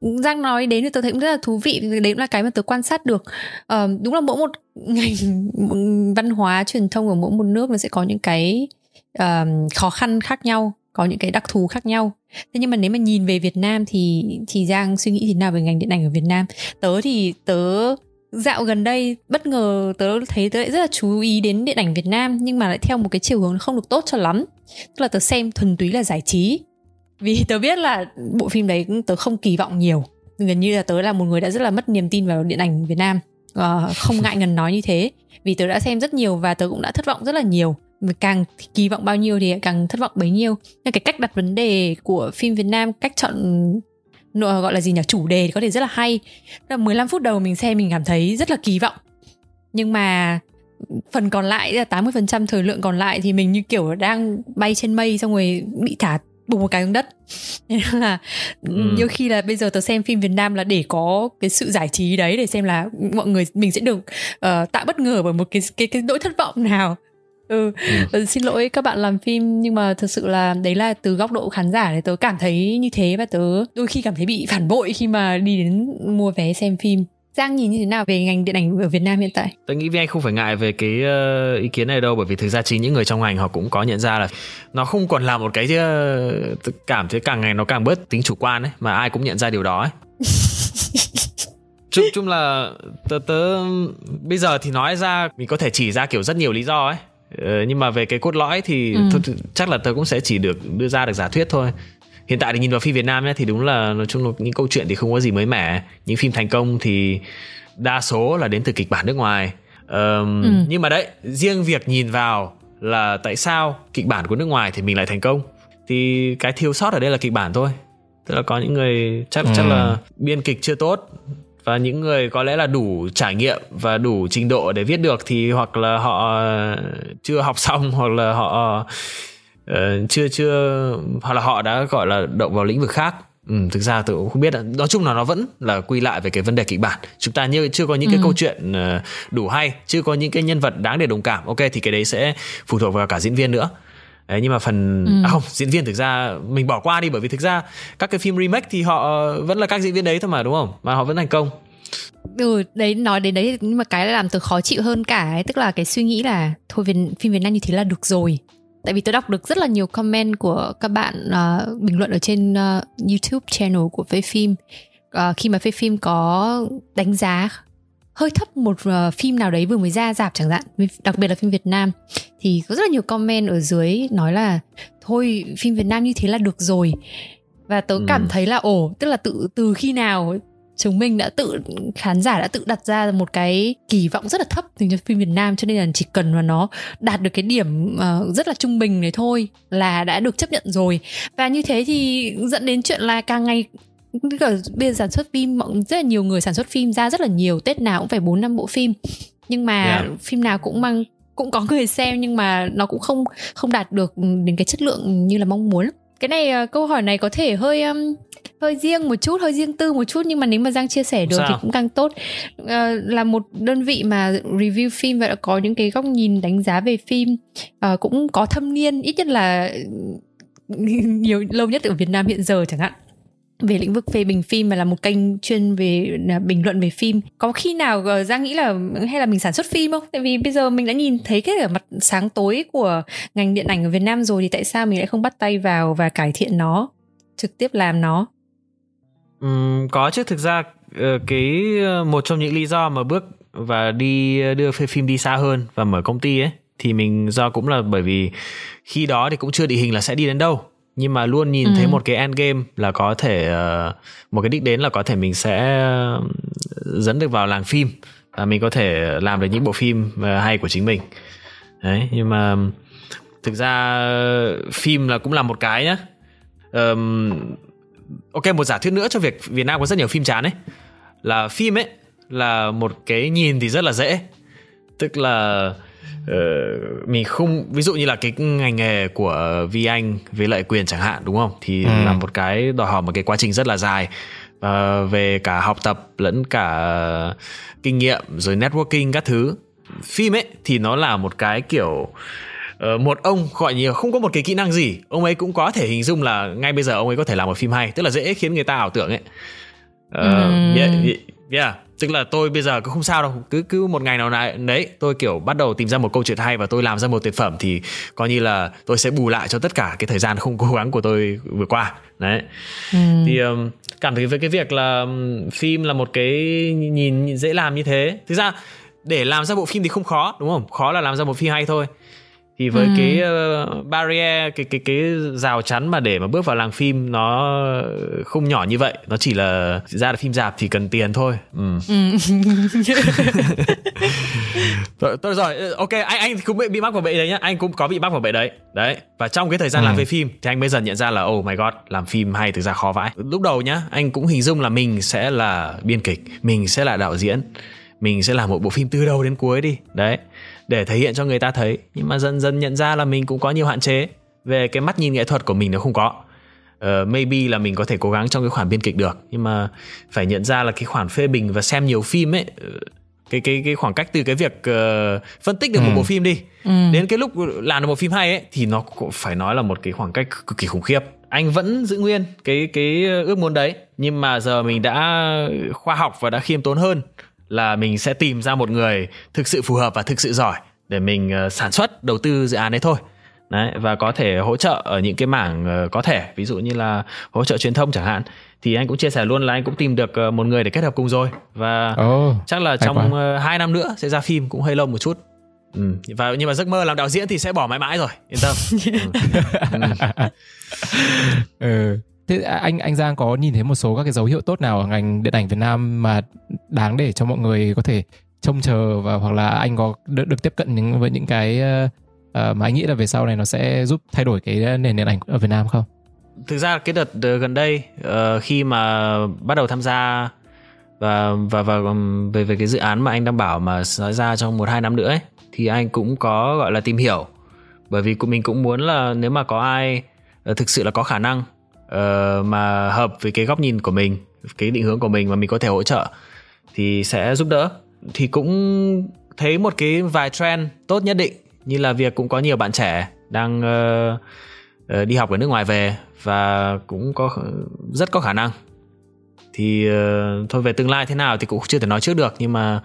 Giang nói đến thì tôi thấy cũng rất là thú vị đấy cũng là cái mà tôi quan sát được. À, đúng là mỗi một [LAUGHS] ngành văn hóa truyền thông ở mỗi một nước nó sẽ có những cái uh, khó khăn khác nhau có những cái đặc thù khác nhau. Thế nhưng mà nếu mà nhìn về Việt Nam thì thì Giang suy nghĩ thế nào về ngành điện ảnh ở Việt Nam? Tớ thì tớ dạo gần đây bất ngờ tớ thấy tớ lại rất là chú ý đến điện ảnh Việt Nam nhưng mà lại theo một cái chiều hướng không được tốt cho lắm. Tức là tớ xem thuần túy là giải trí vì tớ biết là bộ phim đấy tớ không kỳ vọng nhiều. Gần như là tớ là một người đã rất là mất niềm tin vào điện ảnh Việt Nam. Uh, không ngại ngần nói như thế. Vì tớ đã xem rất nhiều và tớ cũng đã thất vọng rất là nhiều. Càng kỳ vọng bao nhiêu thì càng thất vọng bấy nhiêu. Nên cái cách đặt vấn đề của phim Việt Nam cách chọn gọi là gì nhỉ? Chủ đề thì có thể rất là hay. Là 15 phút đầu mình xem mình cảm thấy rất là kỳ vọng. Nhưng mà phần còn lại là 80% thời lượng còn lại thì mình như kiểu đang bay trên mây xong rồi bị thả bùng một cái xuống đất [LAUGHS] nên là ừ. nhiều khi là bây giờ tớ xem phim Việt Nam là để có cái sự giải trí đấy để xem là mọi người mình sẽ được uh, tạo bất ngờ bởi một cái cái cái nỗi thất vọng nào ừ. ừ. xin lỗi các bạn làm phim nhưng mà thực sự là đấy là từ góc độ khán giả thì tớ cảm thấy như thế và tớ đôi khi cảm thấy bị phản bội khi mà đi đến mua vé xem phim Giang nhìn như thế nào về ngành điện ảnh ở Việt Nam hiện tại? Tôi nghĩ với anh không phải ngại về cái uh, ý kiến này đâu bởi vì thực ra chính những người trong ngành họ cũng có nhận ra là nó không còn là một cái uh, cảm thấy càng ngày nó càng bớt tính chủ quan ấy mà ai cũng nhận ra điều đó ấy. [LAUGHS] chung chung là tớ tớ bây giờ thì nói ra mình có thể chỉ ra kiểu rất nhiều lý do ấy ờ, nhưng mà về cái cốt lõi thì ừ. th- chắc là tớ cũng sẽ chỉ được đưa ra được giả thuyết thôi hiện tại thì nhìn vào phim Việt Nam nhé thì đúng là nói chung là những câu chuyện thì không có gì mới mẻ những phim thành công thì đa số là đến từ kịch bản nước ngoài um, ừ. nhưng mà đấy riêng việc nhìn vào là tại sao kịch bản của nước ngoài thì mình lại thành công thì cái thiếu sót ở đây là kịch bản thôi tức là có những người chắc ừ. chắc là biên kịch chưa tốt và những người có lẽ là đủ trải nghiệm và đủ trình độ để viết được thì hoặc là họ chưa học [LAUGHS] xong hoặc là họ uh, chưa chưa hoặc là họ đã gọi là động vào lĩnh vực khác. Ừ, thực ra tôi cũng không biết nói chung là nó vẫn là quy lại về cái vấn đề kịch bản. Chúng ta như chưa có những cái ừ. câu chuyện uh, đủ hay chưa có những cái nhân vật đáng để đồng cảm. Ok thì cái đấy sẽ phụ thuộc vào cả diễn viên nữa. Đấy nhưng mà phần ừ. à không diễn viên thực ra mình bỏ qua đi bởi vì thực ra các cái phim remake thì họ vẫn là các diễn viên đấy thôi mà đúng không? Mà họ vẫn thành công. Ừ đấy nói đến đấy nhưng mà cái làm tôi khó chịu hơn cả ấy. Tức là cái suy nghĩ là thôi phim việt nam như thế là được rồi tại vì tôi đọc được rất là nhiều comment của các bạn uh, bình luận ở trên uh, YouTube channel của phê phim uh, khi mà phê phim có đánh giá hơi thấp một uh, phim nào đấy vừa mới ra dạp chẳng hạn đặc biệt là phim Việt Nam thì có rất là nhiều comment ở dưới nói là thôi phim Việt Nam như thế là được rồi và tớ ừ. cảm thấy là ồ tức là tự từ khi nào chúng mình đã tự khán giả đã tự đặt ra một cái kỳ vọng rất là thấp dành cho phim Việt Nam cho nên là chỉ cần mà nó đạt được cái điểm uh, rất là trung bình này thôi là đã được chấp nhận rồi. Và như thế thì dẫn đến chuyện là càng ngày bây giờ sản xuất phim rất là nhiều người sản xuất phim ra rất là nhiều tết nào cũng phải bốn năm bộ phim. Nhưng mà yeah. phim nào cũng mang cũng có người xem nhưng mà nó cũng không không đạt được đến cái chất lượng như là mong muốn cái này uh, câu hỏi này có thể hơi um, hơi riêng một chút hơi riêng tư một chút nhưng mà nếu mà giang chia sẻ được Sao? thì cũng càng tốt uh, là một đơn vị mà review phim và đã có những cái góc nhìn đánh giá về phim uh, cũng có thâm niên ít nhất là [LAUGHS] nhiều lâu nhất ở Việt Nam hiện giờ chẳng hạn về lĩnh vực phê bình phim mà là một kênh chuyên về à, bình luận về phim. Có khi nào ờ, giang nghĩ là hay là mình sản xuất phim không? Tại vì bây giờ mình đã nhìn thấy cái ở mặt sáng tối của ngành điện ảnh ở việt nam rồi thì tại sao mình lại không bắt tay vào và cải thiện nó trực tiếp làm nó? Uhm, có chứ. Thực ra ờ, cái ờ, một trong những lý do mà bước và đi đưa phê phim đi xa hơn và mở công ty ấy thì mình do cũng là bởi vì khi đó thì cũng chưa định hình là sẽ đi đến đâu nhưng mà luôn nhìn ừ. thấy một cái end game là có thể uh, một cái đích đến là có thể mình sẽ dẫn được vào làng phim và mình có thể làm được những bộ phim uh, hay của chính mình. Đấy nhưng mà thực ra phim là cũng là một cái nhá. Um, ok một giả thuyết nữa cho việc Việt Nam có rất nhiều phim chán ấy. Là phim ấy là một cái nhìn thì rất là dễ. Tức là uh, mình không ví dụ như là cái ngành nghề của vi anh với lại quyền chẳng hạn đúng không? Thì ừ. là một cái đòi hỏi một cái quá trình rất là dài. Uh, về cả học tập lẫn cả kinh nghiệm rồi networking các thứ. Phim ấy thì nó là một cái kiểu uh, một ông gọi nhiều không có một cái kỹ năng gì ông ấy cũng có thể hình dung là ngay bây giờ ông ấy có thể làm một phim hay tức là dễ khiến người ta ảo tưởng ấy. Uh, ừ. yeah, yeah tức là tôi bây giờ cũng không sao đâu cứ cứ một ngày nào này đấy tôi kiểu bắt đầu tìm ra một câu chuyện hay và tôi làm ra một tuyệt phẩm thì coi như là tôi sẽ bù lại cho tất cả cái thời gian không cố gắng của tôi vừa qua. Đấy. Ừ. thì um, cảm thấy với cái việc là phim là một cái nhìn dễ làm như thế. Thực ra để làm ra bộ phim thì không khó đúng không? Khó là làm ra một phim hay thôi thì với ừ. cái uh, barrier cái cái cái rào chắn mà để mà bước vào làng phim nó không nhỏ như vậy nó chỉ là ra được phim dạp thì cần tiền thôi ừ. ừ. [LAUGHS] rồi, tôi rồi ờ, ok anh anh cũng bị, bị mắc vào bẫy đấy nhá anh cũng có bị mắc vào bẫy đấy đấy và trong cái thời gian ừ. làm về phim thì anh mới dần nhận ra là oh my god làm phim hay thực ra khó vãi lúc đầu nhá anh cũng hình dung là mình sẽ là biên kịch mình sẽ là đạo diễn mình sẽ làm một bộ phim từ đầu đến cuối đi đấy để thể hiện cho người ta thấy. Nhưng mà dần dần nhận ra là mình cũng có nhiều hạn chế. Về cái mắt nhìn nghệ thuật của mình nó không có. Uh, maybe là mình có thể cố gắng trong cái khoản biên kịch được. Nhưng mà phải nhận ra là cái khoản phê bình và xem nhiều phim ấy ờ, cái cái cái khoảng cách từ cái việc uh, phân tích được ừ. một bộ phim đi ừ. đến cái lúc làm được một phim hay ấy thì nó cũng phải nói là một cái khoảng cách cực kỳ khủng khiếp. Anh vẫn giữ nguyên cái cái ước muốn đấy. Nhưng mà giờ mình đã khoa học và đã khiêm tốn hơn là mình sẽ tìm ra một người thực sự phù hợp và thực sự giỏi để mình uh, sản xuất đầu tư dự án đấy thôi. Đấy và có thể hỗ trợ ở những cái mảng uh, có thể ví dụ như là hỗ trợ truyền thông chẳng hạn. Thì anh cũng chia sẻ luôn là anh cũng tìm được uh, một người để kết hợp cùng rồi. Và oh, chắc là trong uh, 2 năm nữa sẽ ra phim cũng hơi lâu một chút. Ừ. và nhưng mà giấc mơ làm đạo diễn thì sẽ bỏ mãi mãi rồi yên tâm. [LAUGHS] Ừ. ừ. Thế anh anh Giang có nhìn thấy một số các cái dấu hiệu tốt nào ở ngành điện ảnh Việt Nam mà đáng để cho mọi người có thể trông chờ và hoặc là anh có được, được tiếp cận những với những cái uh, mà anh nghĩ là về sau này nó sẽ giúp thay đổi cái nền điện ảnh ở Việt Nam không? Thực ra cái đợt gần đây uh, khi mà bắt đầu tham gia và và và về về cái dự án mà anh đang bảo mà nói ra trong một hai năm nữa ấy thì anh cũng có gọi là tìm hiểu bởi vì mình cũng muốn là nếu mà có ai thực sự là có khả năng uh, mà hợp với cái góc nhìn của mình cái định hướng của mình mà mình có thể hỗ trợ thì sẽ giúp đỡ. Thì cũng thấy một cái vài trend tốt nhất định như là việc cũng có nhiều bạn trẻ đang uh, đi học ở nước ngoài về và cũng có rất có khả năng. Thì uh, thôi về tương lai thế nào thì cũng chưa thể nói trước được nhưng mà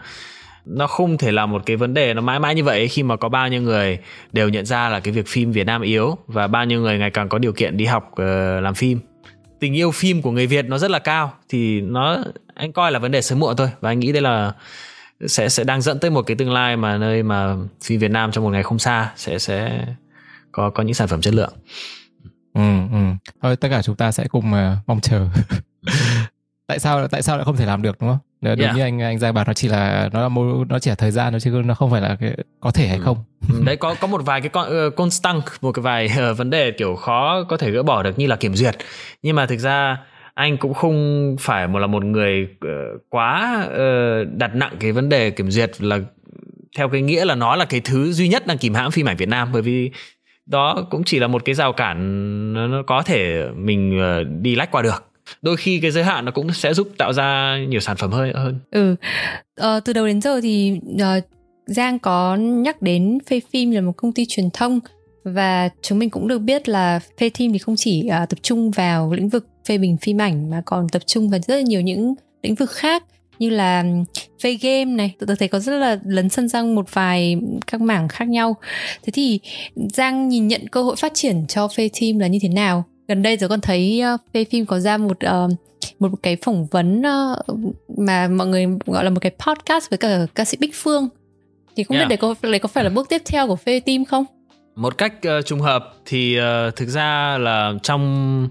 nó không thể là một cái vấn đề nó mãi mãi như vậy khi mà có bao nhiêu người đều nhận ra là cái việc phim Việt Nam yếu và bao nhiêu người ngày càng có điều kiện đi học uh, làm phim tình yêu phim của người Việt nó rất là cao thì nó anh coi là vấn đề sớm muộn thôi và anh nghĩ đây là sẽ sẽ đang dẫn tới một cái tương lai mà nơi mà phim Việt Nam trong một ngày không xa sẽ sẽ có có những sản phẩm chất lượng. Ừ, ừ. Thôi tất cả chúng ta sẽ cùng uh, mong chờ. [LAUGHS] [LAUGHS] tại sao tại sao lại không thể làm được đúng không đúng Yeah. như anh anh Giang bảo nó chỉ là nó là mô, nó chỉ là thời gian nó chứ nó không phải là cái có thể hay không. Ừ, [LAUGHS] đấy có có một vài cái con uh, constant một cái vài ờ, vấn đề kiểu khó có thể gỡ bỏ được như là kiểm duyệt. Nhưng mà thực ra anh cũng không phải một là một người ờ, quá ờ, đặt nặng cái vấn đề kiểm duyệt là theo cái nghĩa là nó là cái thứ duy nhất đang kìm hãm phim ảnh Việt Nam. Bởi vì đó cũng chỉ là một cái rào cản nó, nó có thể mình ờ, đi lách qua được đôi khi cái giới hạn nó cũng sẽ giúp tạo ra nhiều sản phẩm hơn hơn Ừ, ờ, từ đầu đến giờ thì ờ, Giang có nhắc đến Phê Phim là một công ty truyền thông và chúng mình cũng được biết là Phê phim thì không chỉ ờ, tập trung vào lĩnh vực phê bình phim ảnh mà còn tập trung vào rất là nhiều những lĩnh vực khác như là phê game này, tôi thấy có rất là lấn sân sang một vài các mảng khác nhau. Thế thì Giang nhìn nhận cơ hội phát triển cho Phê Team là như thế nào? Gần đây rồi con thấy Phê Phim có ra một ờ, một cái phỏng vấn ờ, mà mọi người gọi là một cái podcast với cả ca sĩ Bích Phương thì không Yeah. biết đấy có đấy có phải là bước tiếp theo của Phê Team không? một cách ờ, trùng hợp thì ờ, thực ra là trong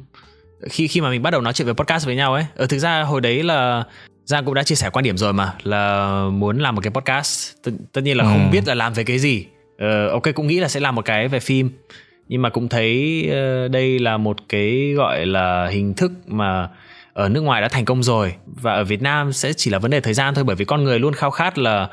khi khi mà mình bắt đầu nói chuyện về podcast với nhau ấy ở thực ra hồi đấy là Giang cũng đã chia sẻ quan điểm rồi mà là muốn làm một cái podcast tất, tất nhiên là không Ừ. biết là làm về cái gì Ờ, ok cũng nghĩ là sẽ làm một cái về phim nhưng mà cũng thấy ờ, đây là một cái gọi là hình thức mà ở nước ngoài đã thành công rồi. Và ở Việt Nam sẽ chỉ là vấn đề thời gian thôi bởi vì con người luôn khao khát là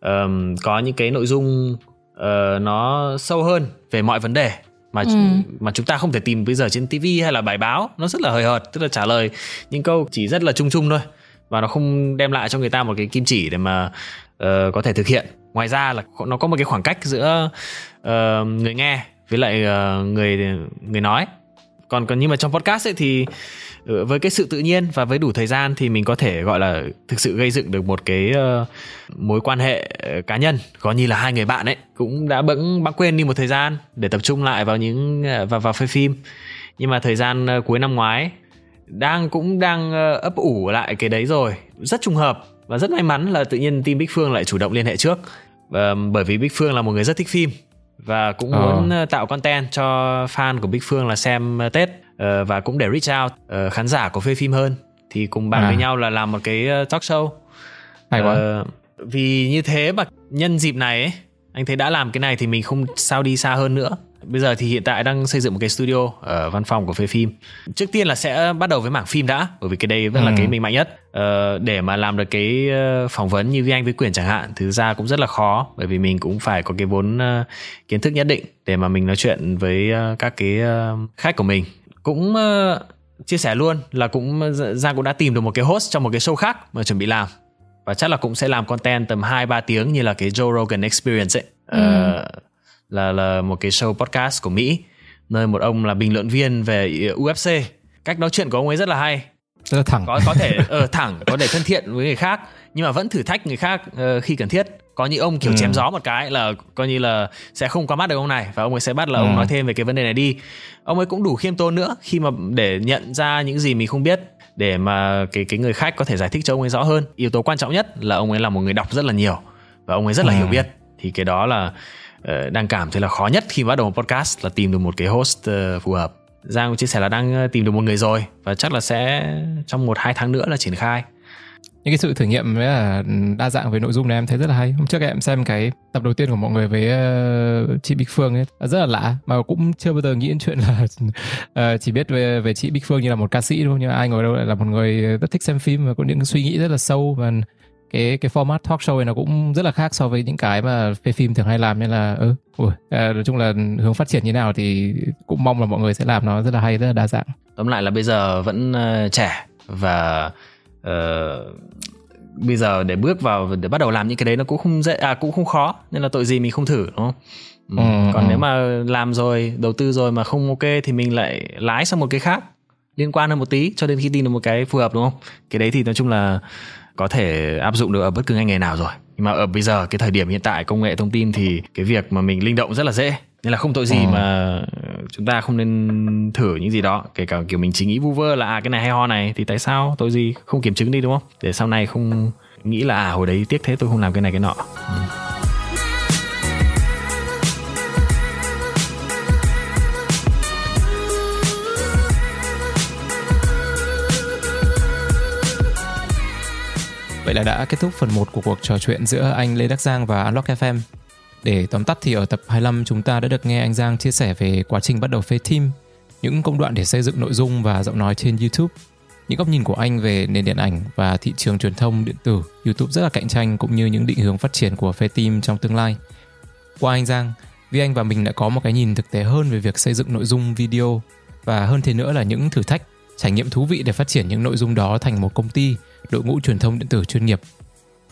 ờm, có những cái nội dung ờ, nó sâu hơn về mọi vấn đề mà Ừ. mà chúng ta không thể tìm bây giờ trên TV hay là bài báo. Nó rất là hời hợt tức là trả lời những câu chỉ rất là chung chung thôi. Và nó không đem lại cho người ta một cái kim chỉ để mà ờ, có thể thực hiện. Ngoài ra là nó có một cái khoảng cách giữa ờ, người nghe với lại uh, người người nói. Còn còn nhưng mà trong podcast ấy thì ờ, với cái sự tự nhiên và với đủ thời gian thì mình có thể gọi là thực sự gây dựng được một cái uh, mối quan hệ cá nhân có như là hai người bạn ấy cũng đã bỗng bẵng quên đi một thời gian để tập trung lại vào những ờ, vào vào phê phim. Nhưng mà thời gian cuối năm ngoái đang cũng đang ấp ủ lại cái đấy rồi. Rất trùng hợp và rất may mắn là tự nhiên team Bích Phương lại chủ động liên hệ trước. Bởi vì Bích Phương là một người rất thích phim và cũng Ờ. muốn ờ, tạo content cho fan của Bích Phương là xem ờ, Tết Ờ, và cũng để reach out khán giả của phê phim hơn thì cùng bàn À. với nhau là làm một cái talk show hay quá Ờ, vì như thế mà nhân dịp này ấy, anh thấy đã làm cái này thì mình không sao đi xa hơn nữa bây giờ thì hiện tại đang xây dựng một cái studio ở văn phòng của phê phim. Trước tiên là sẽ bắt đầu với mảng phim đã bởi vì cái đây vẫn là Ừ. cái mình mạnh nhất. Ờ, để mà làm được cái ờ, phỏng vấn như với anh với quyền chẳng hạn thực ra cũng rất là khó bởi vì mình cũng phải có cái vốn ờ, kiến thức nhất định để mà mình nói chuyện với ờ, các cái ờ, khách của mình. Cũng ờ, chia sẻ luôn là cũng Giang cũng đã tìm được một cái host trong một cái show khác mà chuẩn bị làm. Và chắc là cũng sẽ làm content tầm 2 3 tiếng như là cái Joe Rogan Experience ấy. Ờ, là là một cái show podcast của Mỹ nơi một ông là bình luận viên về UFC. Cách nói chuyện của ông ấy rất là hay. rất là thẳng Có có thể ờ, thẳng, có thể thân thiện với người khác nhưng mà vẫn thử thách người khác ờ, khi cần thiết. Có những ông kiểu Ừ. chém gió một cái là coi như là sẽ không qua mắt được ông này và ông ấy sẽ bắt là ông Ừ. nói thêm về cái vấn đề này đi. Ông ấy cũng đủ khiêm tốn nữa khi mà để nhận ra những gì mình không biết để mà cái cái người khách có thể giải thích cho ông ấy rõ hơn. Yếu tố quan trọng nhất là ông ấy là một người đọc rất là nhiều và ông ấy rất là Ừ. hiểu biết. Thì cái đó là Ờ, đang cảm thấy là khó nhất khi bắt đầu một podcast là tìm được một cái host ờ, phù hợp. Giang cũng chia sẻ là đang ờ, tìm được một người rồi và chắc là sẽ trong một, hai tháng nữa là triển khai. những cái sự thử nghiệm với là đa dạng về nội dung này em thấy rất là hay hôm trước em xem cái tập đầu tiên của mọi người với chị Bích Phương ấy, rất là lạ, mà cũng chưa bao giờ nghĩ đến chuyện là [LAUGHS] chỉ biết về về chị Bích Phương như là một ca sĩ đúng không nhưng mà ai ngồi đâu lại là một người rất thích xem phim và có những suy nghĩ rất là sâu và cái cái format talk show này nó cũng rất là khác so với những cái mà phê phim thường hay làm nên là ừ ui, ờ, nói chung là hướng phát triển như nào thì cũng mong là mọi người sẽ làm nó rất là hay rất là đa dạng tóm lại là bây giờ vẫn ờ, trẻ và ờ, bây giờ để bước vào để bắt đầu làm những cái đấy nó cũng không dễ à cũng không khó nên là tội gì mình không thử đúng không ừ. Ừ, còn ừ. nếu mà làm rồi đầu tư rồi mà không ok thì mình lại lái sang một cái khác liên quan hơn một tí cho đến khi tìm được một cái phù hợp đúng không cái đấy thì nói chung là có thể áp dụng được ở bất cứ ngành nghề nào rồi. Nhưng mà ở bây giờ cái thời điểm hiện tại công nghệ thông tin thì cái việc mà mình linh động rất là dễ. Nên là không tội gì Ừ. mà chúng ta không nên thử những gì đó. Kể cả kiểu mình chỉ nghĩ vu vơ là à cái này hay ho này thì tại sao? Tội gì? Không kiểm chứng đi đúng không? Để sau này không nghĩ là à hồi đấy tiếc thế tôi không làm cái này cái nọ Vậy là đã kết thúc phần 1 của cuộc trò chuyện giữa anh Lê Đắc Giang và Unlock FM. Để tóm tắt thì ở tập 25 chúng ta đã được nghe anh Giang chia sẻ về quá trình bắt đầu phê team, những công đoạn để xây dựng nội dung và giọng nói trên YouTube, những góc nhìn của anh về nền điện ảnh và thị trường truyền thông điện tử YouTube rất là cạnh tranh cũng như những định hướng phát triển của phê team trong tương lai. Qua anh Giang, Vi Anh và mình đã có một cái nhìn thực tế hơn về việc xây dựng nội dung video và hơn thế nữa là những thử thách, trải nghiệm thú vị để phát triển những nội dung đó thành một công ty, đội ngũ truyền thông điện tử chuyên nghiệp.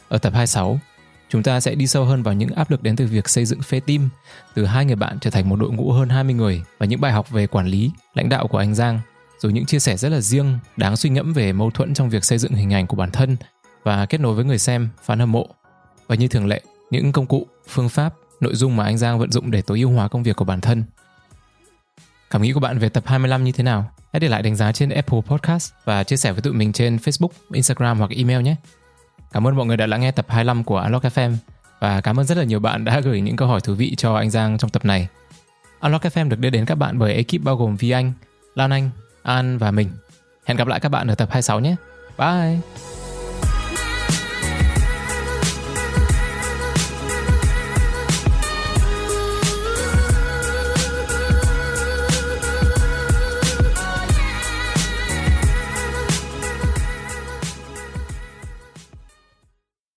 Ở tập 26, chúng ta sẽ đi sâu hơn vào những áp lực đến từ việc xây dựng phê team, từ hai người bạn trở thành một đội ngũ hơn 20 người và những bài học về quản lý, lãnh đạo của anh Giang, rồi những chia sẻ rất là riêng, đáng suy ngẫm về mâu thuẫn trong việc xây dựng hình ảnh của bản thân và kết nối với người xem, fan hâm mộ. Và như thường lệ, những công cụ, phương pháp, nội dung mà anh Giang vận dụng để tối ưu hóa công việc của bản thân. Cảm nghĩ của bạn về tập 25 như thế nào? Hãy để lại đánh giá trên Apple Podcast và chia sẻ với tụi mình trên Facebook, Instagram hoặc email nhé. Cảm ơn mọi người đã lắng nghe tập 25 của Unlock FM và cảm ơn rất là nhiều bạn đã gửi những câu hỏi thú vị cho anh Giang trong tập này. Unlock FM được đưa đến các bạn bởi ekip bao gồm Vi Anh, Lan Anh, An và mình. Hẹn gặp lại các bạn ở tập 26 nhé. Bye!